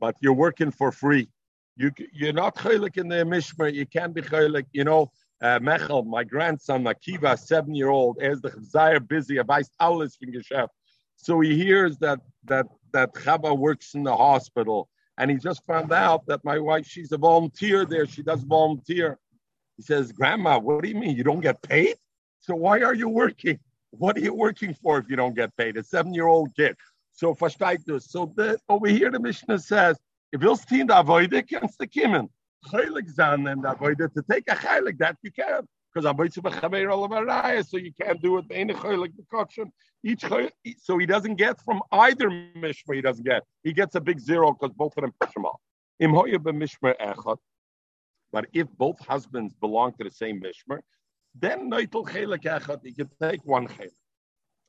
but you're working for free. You you're not chaylik in the mishmer. You can't be chaylik. You know, uh, Mechel, my grandson Akiva, seven year old, as the chazayir busy, weiß alles from Geschäft. So he hears that that that Chava works in the hospital, and he just found out that my wife, she's a volunteer there. She does volunteer. He says, Grandma, what do you mean? You don't get paid? So why are you working? What are you working for if you don't get paid? A seven year old kid. So versteht dus. So the, over here the Mishnah says, if you'll steal the avoide against the kimmen, heilig zan and avoide to take a heilig that you can. because so you can't do it like the each so he doesn't get from either mishma he doesn't get he gets a big zero because both of them push him off but if both husbands belong to the same mishmer then noitel chelik echad he can take one chelik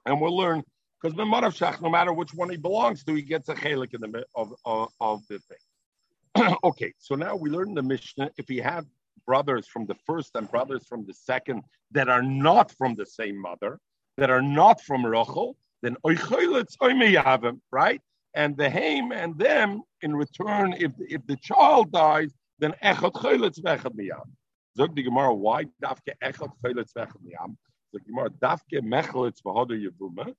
and we'll learn because the Shach, no matter which one he belongs to, he gets a chelik in the of, of, of the thing. okay, so now we learn the Mishnah. If he had brothers from the first and brothers from the second that are not from the same mother, that are not from Rachel, then oichoylitz oimeyavim, right? And the haim and them in return, if if the child dies, then echot choylitz vechad miyam. Zog the Gemara, why dafke echot choylitz vechad miyam? The Gemara dafke mechelitz v'hoder yevuma.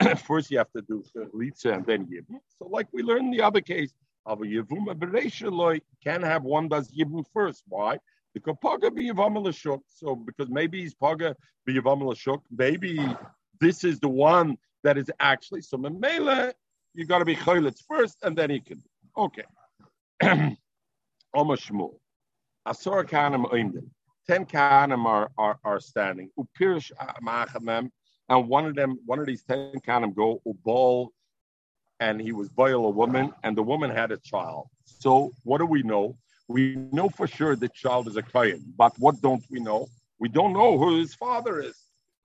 First, you have to do the litza and then yibum. So, like we learned in the other case, of a yevuma bereisha can have one does yibum first. Why? Because paga be yavam So, because maybe he's paga be yavam maybe this is the one that is actually so. Memela, you got to be choylitz first, and then he can. Okay. Omashmul. Asor kanim oimdim ten kahanim are, are, are standing. Upirish ma'achamem, and one of them, one of these ten kahanim go ubal, and he was boil a woman, and the woman had a child. So what do we know? We know for sure the child is a kohen, but what don't we know? We don't know who his father is.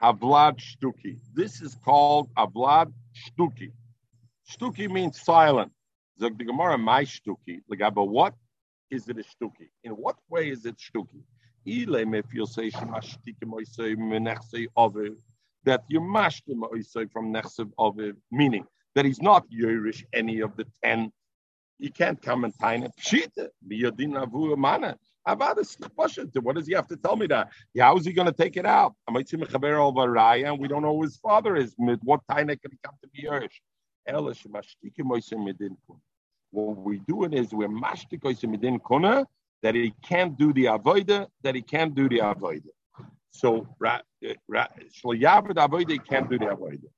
Avlad Shtuki. This is called Avlad Shtuki. Shtuki means silent. The Gemara, my Shtuki. Ah, but what is it a Shtuki? In what way is it Shtuki? if you say that you mashtim oisay from nechsev oviv, meaning that he's not Yerush any of the ten. He can't come and tie it. Pshita, biyadin avu mana. What does he have to tell me that? Yeah, how is he going to take it out? And we don't know who his father is. What time can he come to be Yerush? What we do it is we're mashtik midin kuna that he can't do the avoida, that he can't do the avoida. So shloyavid avoida, he can't do the avoida.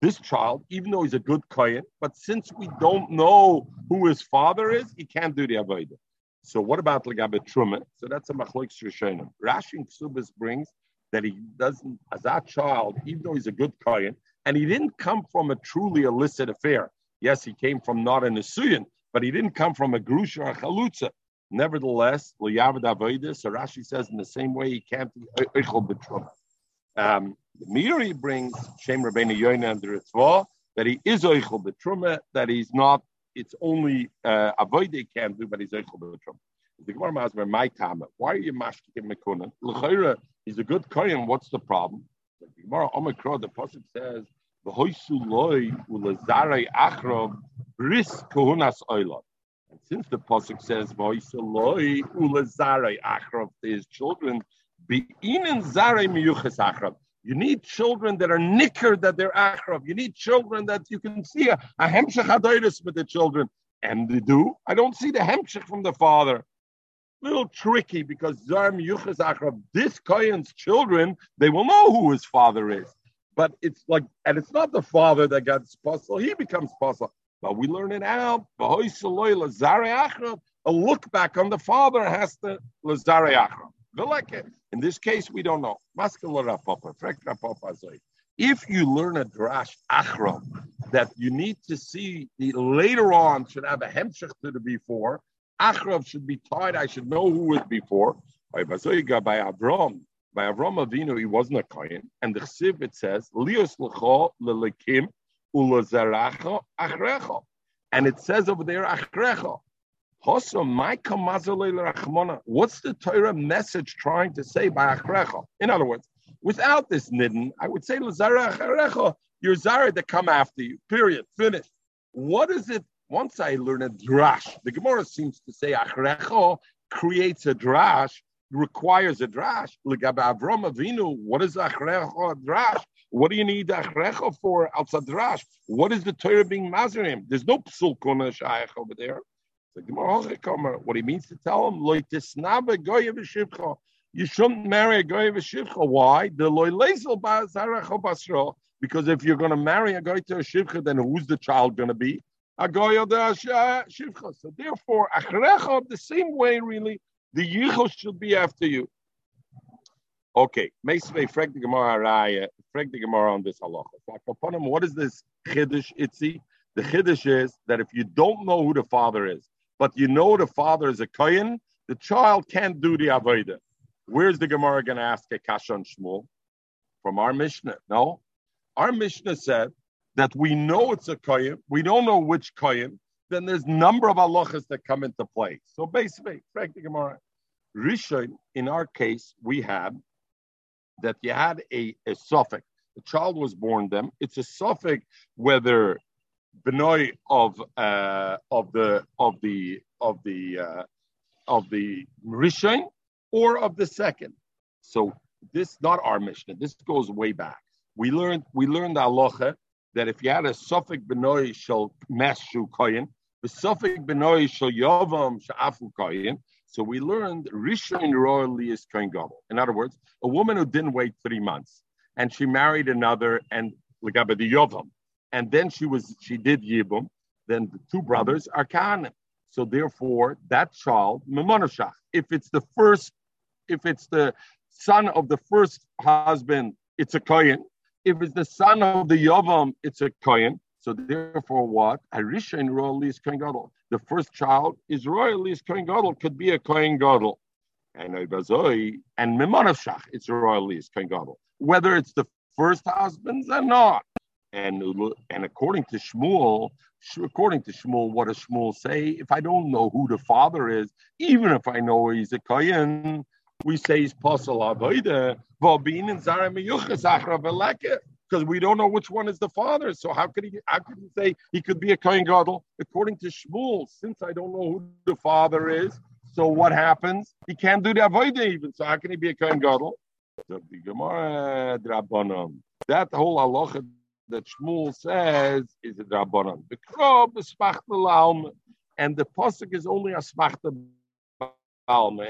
This child, even though he's a good kohen, but since we don't know who his father is, he can't do the avoida. So what about legabe Truman? So that's a machloik rishonim. Rashi Ksubis brings that he doesn't, as that child, even though he's a good kohen, and he didn't come from a truly illicit affair. Yes, he came from not an Asuyan, but he didn't come from a grusha or a chalutza. Nevertheless, so Rashi says in the same way he can't be Eichel B'Truma. Um, Meiri brings Shem Rabbeinu Yoina under its that he is Eichel B'Truma, that he's not, it's only uh, Avoide can't do, but he's Eichel B'Truma. The Gemara asks, my time, why are you mashkikim mekunan? L'chayra, he's a good kohen, what's the problem? The Gemara Omikro, the Pasuk says, V'hoisu loy u'lazarei achrav bris kohunas oilot. And since the pasuk says "Voisaloi ulazare achrav" to his children, You need children that are nicker that they're achrav. You need children that you can see a, a with the children, and they do. I don't see the hemshech from the father. Little tricky because zar miyuches achrav. This kohen's children, they will know who his father is. But it's like, and it's not the father that got puzzle; he becomes puzzle. But we learn it out. A look back on the father has to In this case, we don't know. If you learn a drash achra that you need to see the later on should have a hemshech to the before, achrav should be tied. I should know who was before. By Avram, by Avram Avinu, he wasn't a kohen, and the chsiv it says, "Lios lecho lelekim ulazaracha achrecha. And it says over there, achrecha. What's the Torah message trying to say by achrecha? In other words, without this nidden, I would say lazara you're zara to come after you. Period. Finished. What is it? Once I learn a drash, the Gemara seems to say achrecha creates a drash requires a drash. Avram Avinu, what is achrecha drash? What do you need achrecha for outside drash? What is the Torah being mazerim? There's no psul kona over there. What he means to tell him, you shouldn't marry a goy v'shivcha. Why? The loy basra. Because if you're going to marry a goy to a shivcha, then who's the child going to be? A goy or the uh, shivcha. So therefore, the same way, really, the yichus should be after you. Okay, Meisvei frag the Gemara Raya, frag the Gemara on this halacha. What is this chiddush itzi? The chiddush is that if you don't know who the father is, but you know the father is a kohen, the child can't do the avodah. Where's the Gemara going to ask a kashan shmuel? From our Mishnah. No, our Mishnah said that we know it's a kohen, we don't know which kohen, then there's number of halachas that come into play. So basically, frag the Gemara. Rishon, in our case, we had that you had a, a suffix. The child was born them. It's a suffix whether benoy of uh, of the of the of the uh, of the rishon or of the second. So this not our Mishnah. This goes way back. We learned we learned aloha that if you had a suffix benoy shall meshu koyin, the suffix benoy shall yavam sha'afu koyin, so we learned Rishon royally is Kohen Gadol. In other words, a woman who didn't wait three months and she married another and Ligabadi Yovam, and then she was she did Yibum, then the two brothers are Kahanim. So therefore, that child, Memonoshach, if it's the first, if it's the son of the first husband, it's a Kohen. If it's the son of the Yovam, it's a Kohen. So therefore, what? Arisha in royally is Kohen Gadol. The first child is royally is Kohen Gadol, could be a Kohen Gadol. And and Mimonavshach, it's royally is Kohen Gadol. Whether it's the first husbands or not. And and according to Shmuel, according to Shmuel, what does Shmuel say? If I don't know who the father is, even if I know he's a Kohen, we say he's Pasal Avoida, Vobin and Zara because we don't know which one is the father. So how could he? How could he say he could be a kohen gadol? According to Shmuel, since I don't know who the father is, so what happens? He can't do the avodah even. So how can he be a kohen gadol? That whole halacha that Shmuel says is a drabanan. The krob is and the pasuk is only a smachta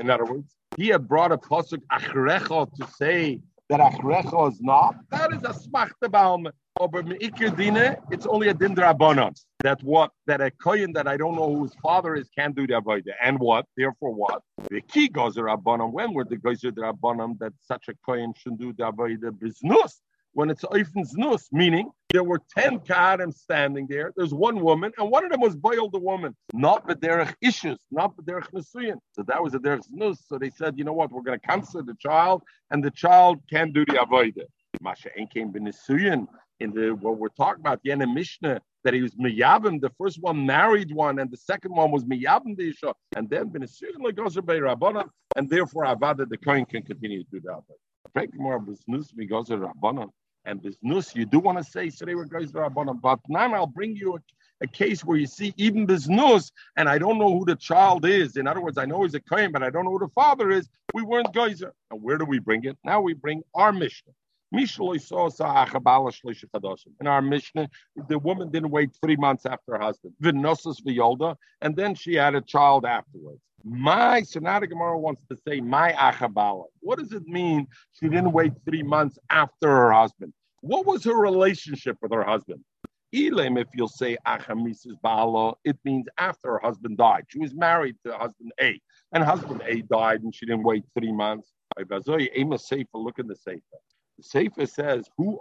In other words, he had brought a pasuk achrecha to say that achrecha is not, that is a smachta baum. Over dine, it's only a dindrabanan. That what that a kohen that I don't know whose father is can do the avodah. And what? Therefore, what? The key goes rabbanon. When were the goes rabbanon that such a kohen should do the avodah business? When it's Eifen's Nus, meaning there were 10 Kahanim standing there. There's one woman, and one of them was boiled the woman, not Bederech Ishus, not Bederech Nesuyin. So that was a Derech Nus. So they said, you know what, we're going to cancel the child, and the child can't do the Avodah. Masha Enkein Benesuyin, in the what we're talking about, the Mishnah, that he was Miyabim, the first one married one, and the second one was Miyabim the Isha, and then Benesuyin Legozer Bei Rabbanan, and therefore Avada, the Kohen can continue to do that. Pray more business of Rabbanan and biznus, you do want to say today we're guys but now I'll bring you a, a, case where you see even biznus, and I don't know who the child is. In other words, I know he's a kohen, but I don't know who the father is. We weren't geyser. And where do we bring it? Now we bring our Mishnah. In our Mishnah, the woman didn't wait three months after her husband. and then she had a child afterwards. My Sonata Gemara wants to say my achabala. What does it mean? She didn't wait three months after her husband. What was her relationship with her husband? Elam, if you'll say achamisis bala, it means after her husband died. She was married to husband A, and husband A died, and she didn't wait three months. Look in the Sefer. Sefer says, "Who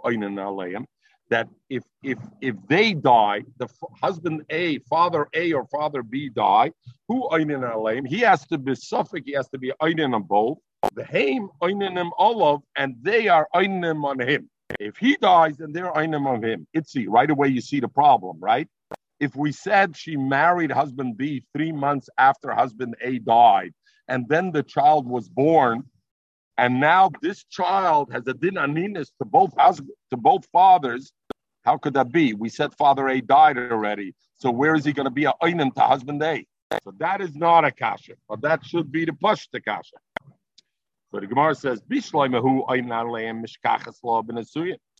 that if if if they die, the f- husband A, father A, or father B die, who einin aleim? He has to be suffix. He has to be einin on both. The haim eininim olav, and they are eininim on him. If he dies, then they're eininim on him. Itzi, right away you see the problem, right? If we said she married husband B three months after husband A died, and then the child was born, and now this child has a din aninis to both husbands, to both fathers, how could that be? We said Father A died already. So where is he going to be a oinim to husband A? So that is not a kasha, but that should be the push to kasha. So the Gemara says, Bishlaimahu oinaleim mishkachas law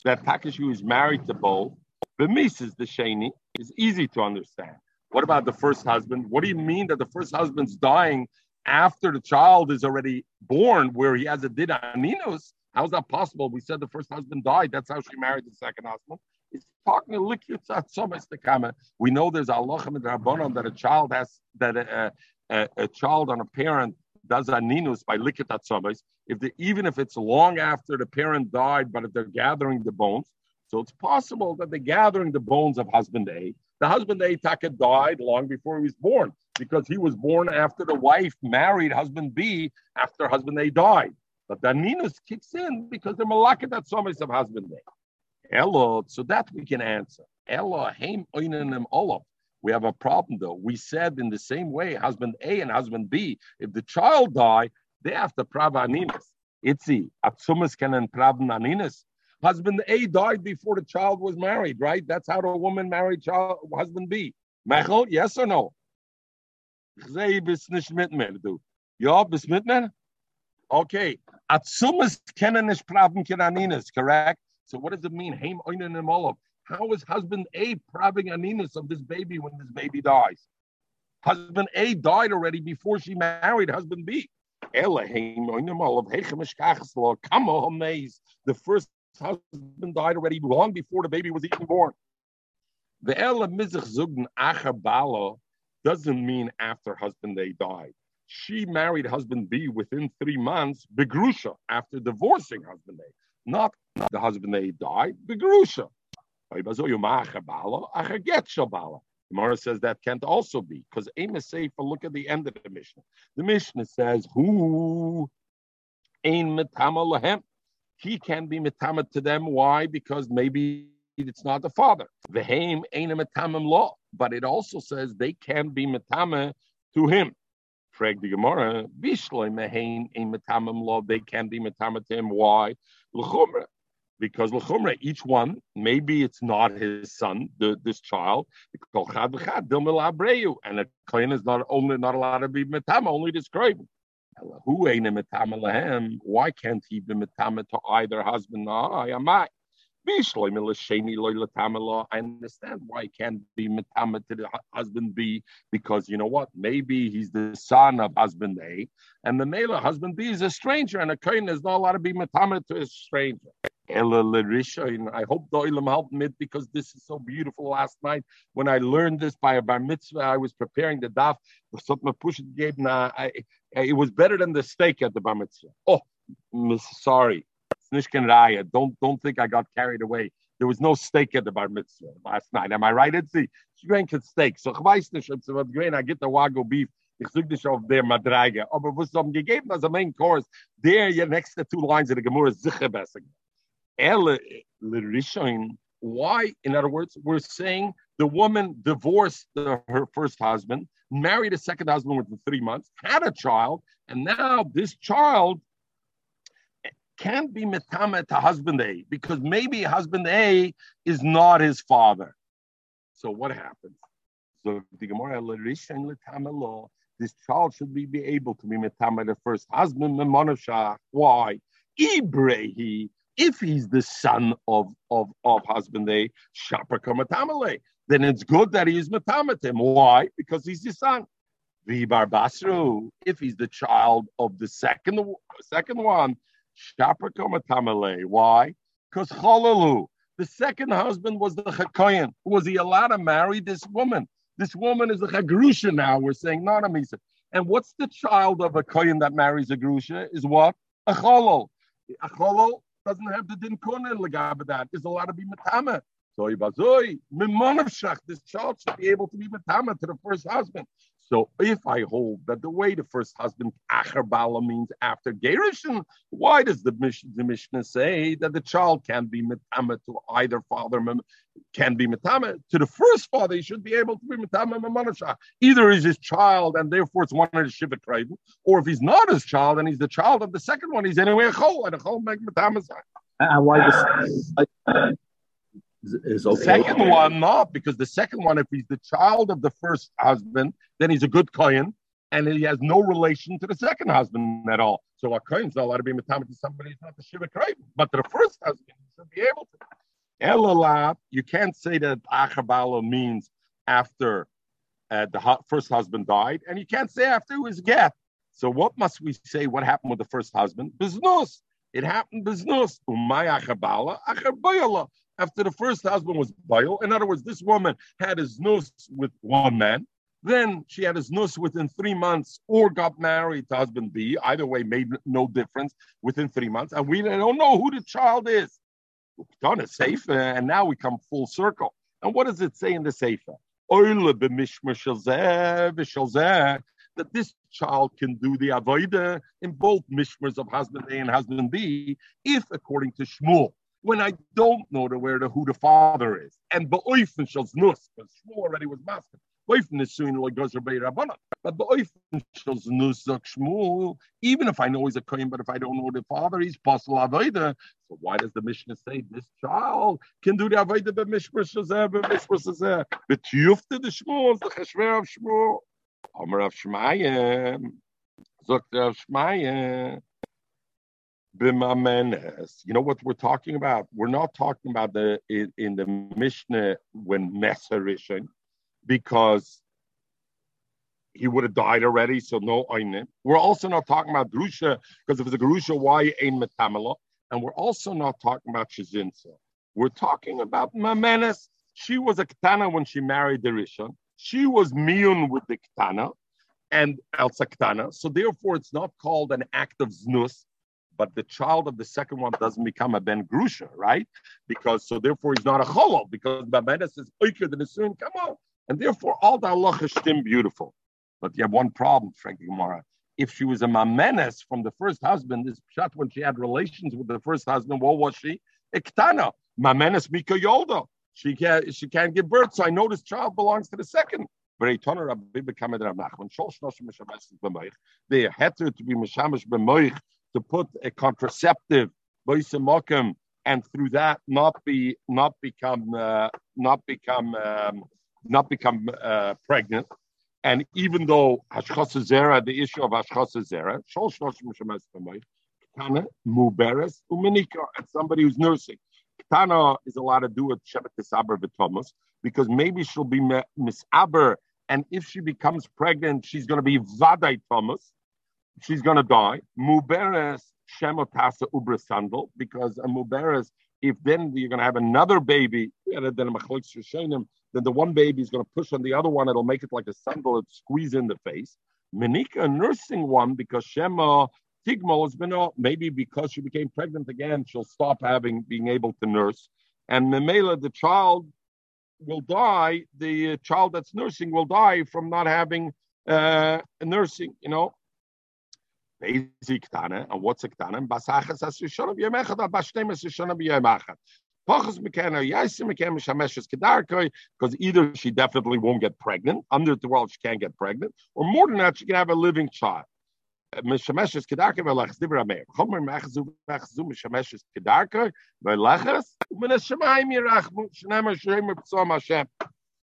That Takashu is married to both. Bemis the sheni is easy to understand. What about the first husband? What do you mean that the first husband's dying after the child is already born, where he has a didaninos? How is that possible? We said the first husband died. That's how she married the second husband. It's talking a the comment. We know there's Allah that a child has that a, a, a child on a parent does aninus by likitat if the, even if it's long after the parent died, but if they're gathering the bones, so it's possible that they're gathering the bones of husband A. The husband A Taka died long before he was born because he was born after the wife married husband B after husband A died. But the aninus kicks in because they're malakat somis of husband A. Elo, so that we can answer. Elo, heim oinanim olav. We have a problem though. We said in the same way, husband A and husband B, if the child die, they have to prava aninas. Itzi, atsumas kenen pravn aninas. Husband A died before the child was married, right? That's how the woman married child, husband B. Mechel, yes or no? Ja, bis mit Okay. Atsumas kenen nicht pravn aninas, correct? So what does it mean? Heim oinen how is husband A praving aninus of this baby when this baby dies? Husband A died already before she married husband B. The first husband died already long before the baby was even born. The Ella Mizach Zugden Achabala doesn't mean after husband A died. She married husband B within three months, Begrusha, after divorcing husband A. Not, not the husband A died, Begrusha. Gemara says that can't also be because Amos Sefer, look at the end of the Mishnah. The Mishnah says, Who ain't metama lahem? He can be metama to them. Why? Because maybe it's not the father. Vehem ain't a metamim law, but it also says they can be metama to him. Frag the Gemara, Bishloi mehain ain't metamim law. They can be metama to him. Why? because l'chumra, each one, maybe it's not his son, the, this child, and a kohen is not only not allowed to be metama, only described. Who ain't a metama lahem? Why can't he be metama to either husband? Or I I understand why can't be metama to the husband B because you know what? Maybe he's the son of husband A, and the male husband B is a stranger, and a kohen is not allowed to be metama to a stranger. I hope the Olam helped me because this is so beautiful. Last night when I learned this by a bar mitzvah, I was preparing the daf. It was better than the steak at the bar mitzvah. Oh, sorry. Uh, don't don't think I got carried away. There was no steak at the bar mitzvah last night. Am I right? It's the drank steak. So ich weiß nicht. I get the wagyu beef. Ich suche dich auf der Madreige. Aber was haben gegeben als a main course, there, yeah, next two lines of the Gemara is sicher besser. Why, in other words, we're saying the woman divorced the, her first husband, married a second husband within three months, had a child, and now this child can't be metame to husband A because maybe husband A is not his father. So what happens? So the Gemara this child should be, be able to be metame the first husband. Why? Ibrehi if he's the son of, of, of husband A, Shapaka then it's good that he is Matamatim. Why? Because he's the son. Vibar Basru, if he's the child of the second second one, Why? Because Chalalu, the second husband was the Chakoyan. Was he allowed to marry this woman? This woman is a Chagrusha now. We're saying not a Misa. And what's the child of a Koyan that marries a Grusha? Is what? A Cholol. A Cholol doesn't have the din kunin legaba that. There's a lot to be matama. So this child should be able to be matama to the first husband. So if I hold that the way the first husband acher bala means after gerushin, why does the, the Mishnah say that the child can be mitama to either father can be mitama to the first father? He should be able to be mitama mamanasha. Either he's his child and therefore it's one of his shiva or if he's not his child and he's the child of the second one, he's anyway a chol and a chol make mitama. And why this? Is okay. Second one, not because the second one, if he's the child of the first husband, then he's a good kohen, and he has no relation to the second husband at all. So a kohen's not allowed to be matama to somebody who's not the shiva kohen, but to the first husband, he should be able to. Elala, you can't say that achabalo means after uh, the first husband died, and you can't say after his death. So what must we say? What happened with the first husband? Biznos. It happened biznos. Umay achabala after the first husband was Baal. In other words, this woman had his nose with one man, then she had his nus within three months or got married to husband B. Either way made no difference within three months. And we don't know who the child is. Done a sefer, and now we come full circle. And what does it say in the sefer? That this child can do the avodah in both mishmers of husband A and husband B, if according to Shmuel, when I don't know the, where the who the father is, and beoifen shals nus, because Shmuel already was master. But even if I know he's a kohen, but if I don't know the father, he's possible avodah. So why does the Mishnah say this child can do the avodah b'mishmar shazeh b'mishmar shazeh? B'tiyufte the Shmuel, the cheshver of Shmuel. Amar of Shmayim. Zokt of Shmayim. B'mamenes. You know what we're talking about? We're not talking about the in, in the Mishnah when Mesarishin, because he would have died already, so no. We're also not talking about grusha because if it's a grusha, why ain't metamela? And we're also not talking about shazinsa. We're talking about mamenes. She was a ketana when she married the rishon. She was miyun with the ketana and el ketana. So therefore, it's not called an act of znus but the child of the second one doesn't become a ben grusha, right? Because so therefore he's not a cholol because Babedes is oiker than soon come on, and therefore all the is still beautiful. But you have one problem, Frankie Gemara. If she was a mamenes from the first husband, this shot when she had relations with the first husband, what was she? Iktana, mamenes mika yolda. She can't she can't give birth, so I know this child belongs to the second. They had to be mishamish b'moich to put a contraceptive and through that not be not become uh, not become um, not become uh, pregnant. And even though Hashchas the issue of Hashchas Zera, Kana, Muberes, Umenika, and somebody who's nursing. Tana is allowed to do a Shevet Tisaber V'Tomus because maybe she'll be misaber, and if she becomes pregnant, she's going to be Vadai Thomas, she's going to die. Muberes Shemotasa Ubra Sandal, because a Muberes, if then you're going to have another baby, then the one baby is going to push on the other one, it'll make it like a sandal, It'll squeeze in the face. Menika, a nursing one, because Shema Tigmo has been, maybe because she became pregnant again, she'll stop having, being able to nurse. And Memela, the child will die, the child that's nursing will die from not having uh, nursing, you know, Basic Tana, and what's a Tana? Basachas as Rishon of Yemechad, Bashtem as Rishon of Yemechad. Pachas Mekana, Yaisim Mekem, Shameshes Kedarkoi, because either she definitely won't get pregnant, under the world she can't get pregnant, or more than that, she can have a living child. משמשת כדרכי ולחס דיבר המאיר. חומר מאחזו ואחזו משמשת כדרכי ולחס, ומן השמיים ירחמו, שנאמר שם פצום השם.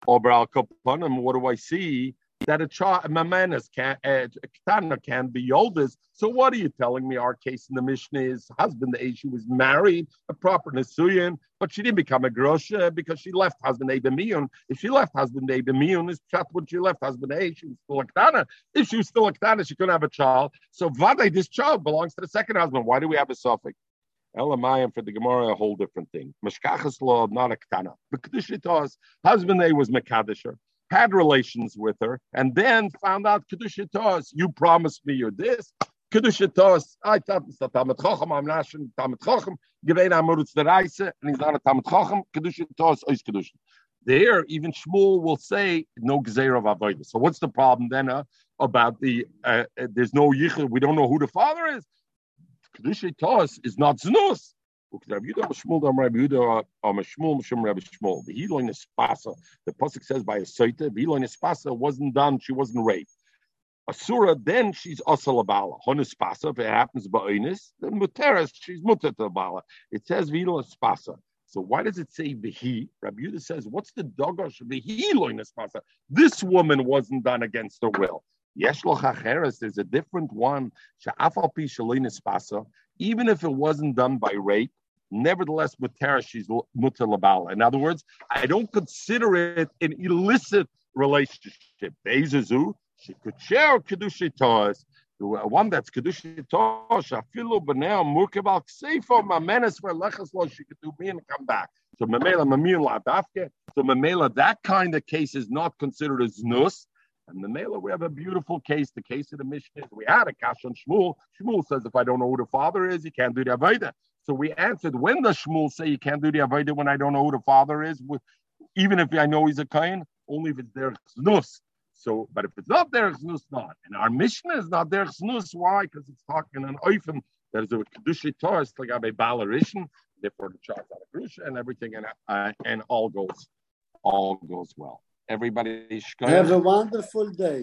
Over al kaponim, what do I see? That a child, mamanas can, uh, ketana can be oldest. So what are you telling me? Our case in the Mishnah is husband A, she was married, a proper Nisuyan, but she didn't become a grosha because she left husband A b'miyun. If she left husband A b'miyun, it's chat when she left husband A, she was still a ketana. If she was still a ketana, she couldn't have a child. So vade, this child belongs to the second husband. Why do we have a suffix? Elamayim for the Gemara, a whole different thing. Meshkachas law, not a. But this husband A was Mekadisher had relations with her, and then found out Kedushitos, you promised me you're this. Kedushitos, I thought it's a Talmud Chacham, I'm not sure Talmud Chacham, Gevein Amurutz the Reise, and he's not a Talmud Chacham, Kedushitos, Ois Kedushin. There, even Shmuel will say no Gezer of Avodah. So what's the problem then uh, about the, uh, uh, there's no Yichud, we don't know who the father is? Kedushitos is not Znus. The pasuk says by a soita, Spasa wasn't done, she wasn't raped. Asura, then she's asalabala. Honispasa, if it happens by Oinis, then Muteras, she's mutatabala. It says Vilo Spasa. So why does it say Vihi? Rabbi Yudah says, what's the dogosh Vihi Loinaspasa? This woman wasn't done against her will. Yeshloch Acheres, there's a different one. Sha'afal Pi Shaloinaspasa. Even if it wasn't done by rape, Nevertheless, Mutera, she's Mutter Labala. In other words, I don't consider it an illicit relationship. Bezazu, she could share Kedushitas. The one that's Kedushitas, Afilu Benel, Murkabal Kseifa, Mamenes for Lechaslo, she could do me and come back. So Mamela Mamil Ladafke. So Mamela, that kind of case is not considered as Nus. And the we have a beautiful case. The case of the Mishnah we had a Kash on Shmuel. Shmuel says, if I don't know who the father is, he can't do the Avaida. So we answered, when does Shmuel say you can't do the Avaida when I don't know who the father is? Even if I know he's a Kain, only if it's their Znus. So, but if it's not their Znus, not. And our Mishnah is not their Znus. Why? Because it's talking an Oifen. There's a Kedushi Torah, it's like a Balarishan. Therefore, the child's out of Grusha and everything, and, uh, and all goes all goes well. Everybody have a wonderful day.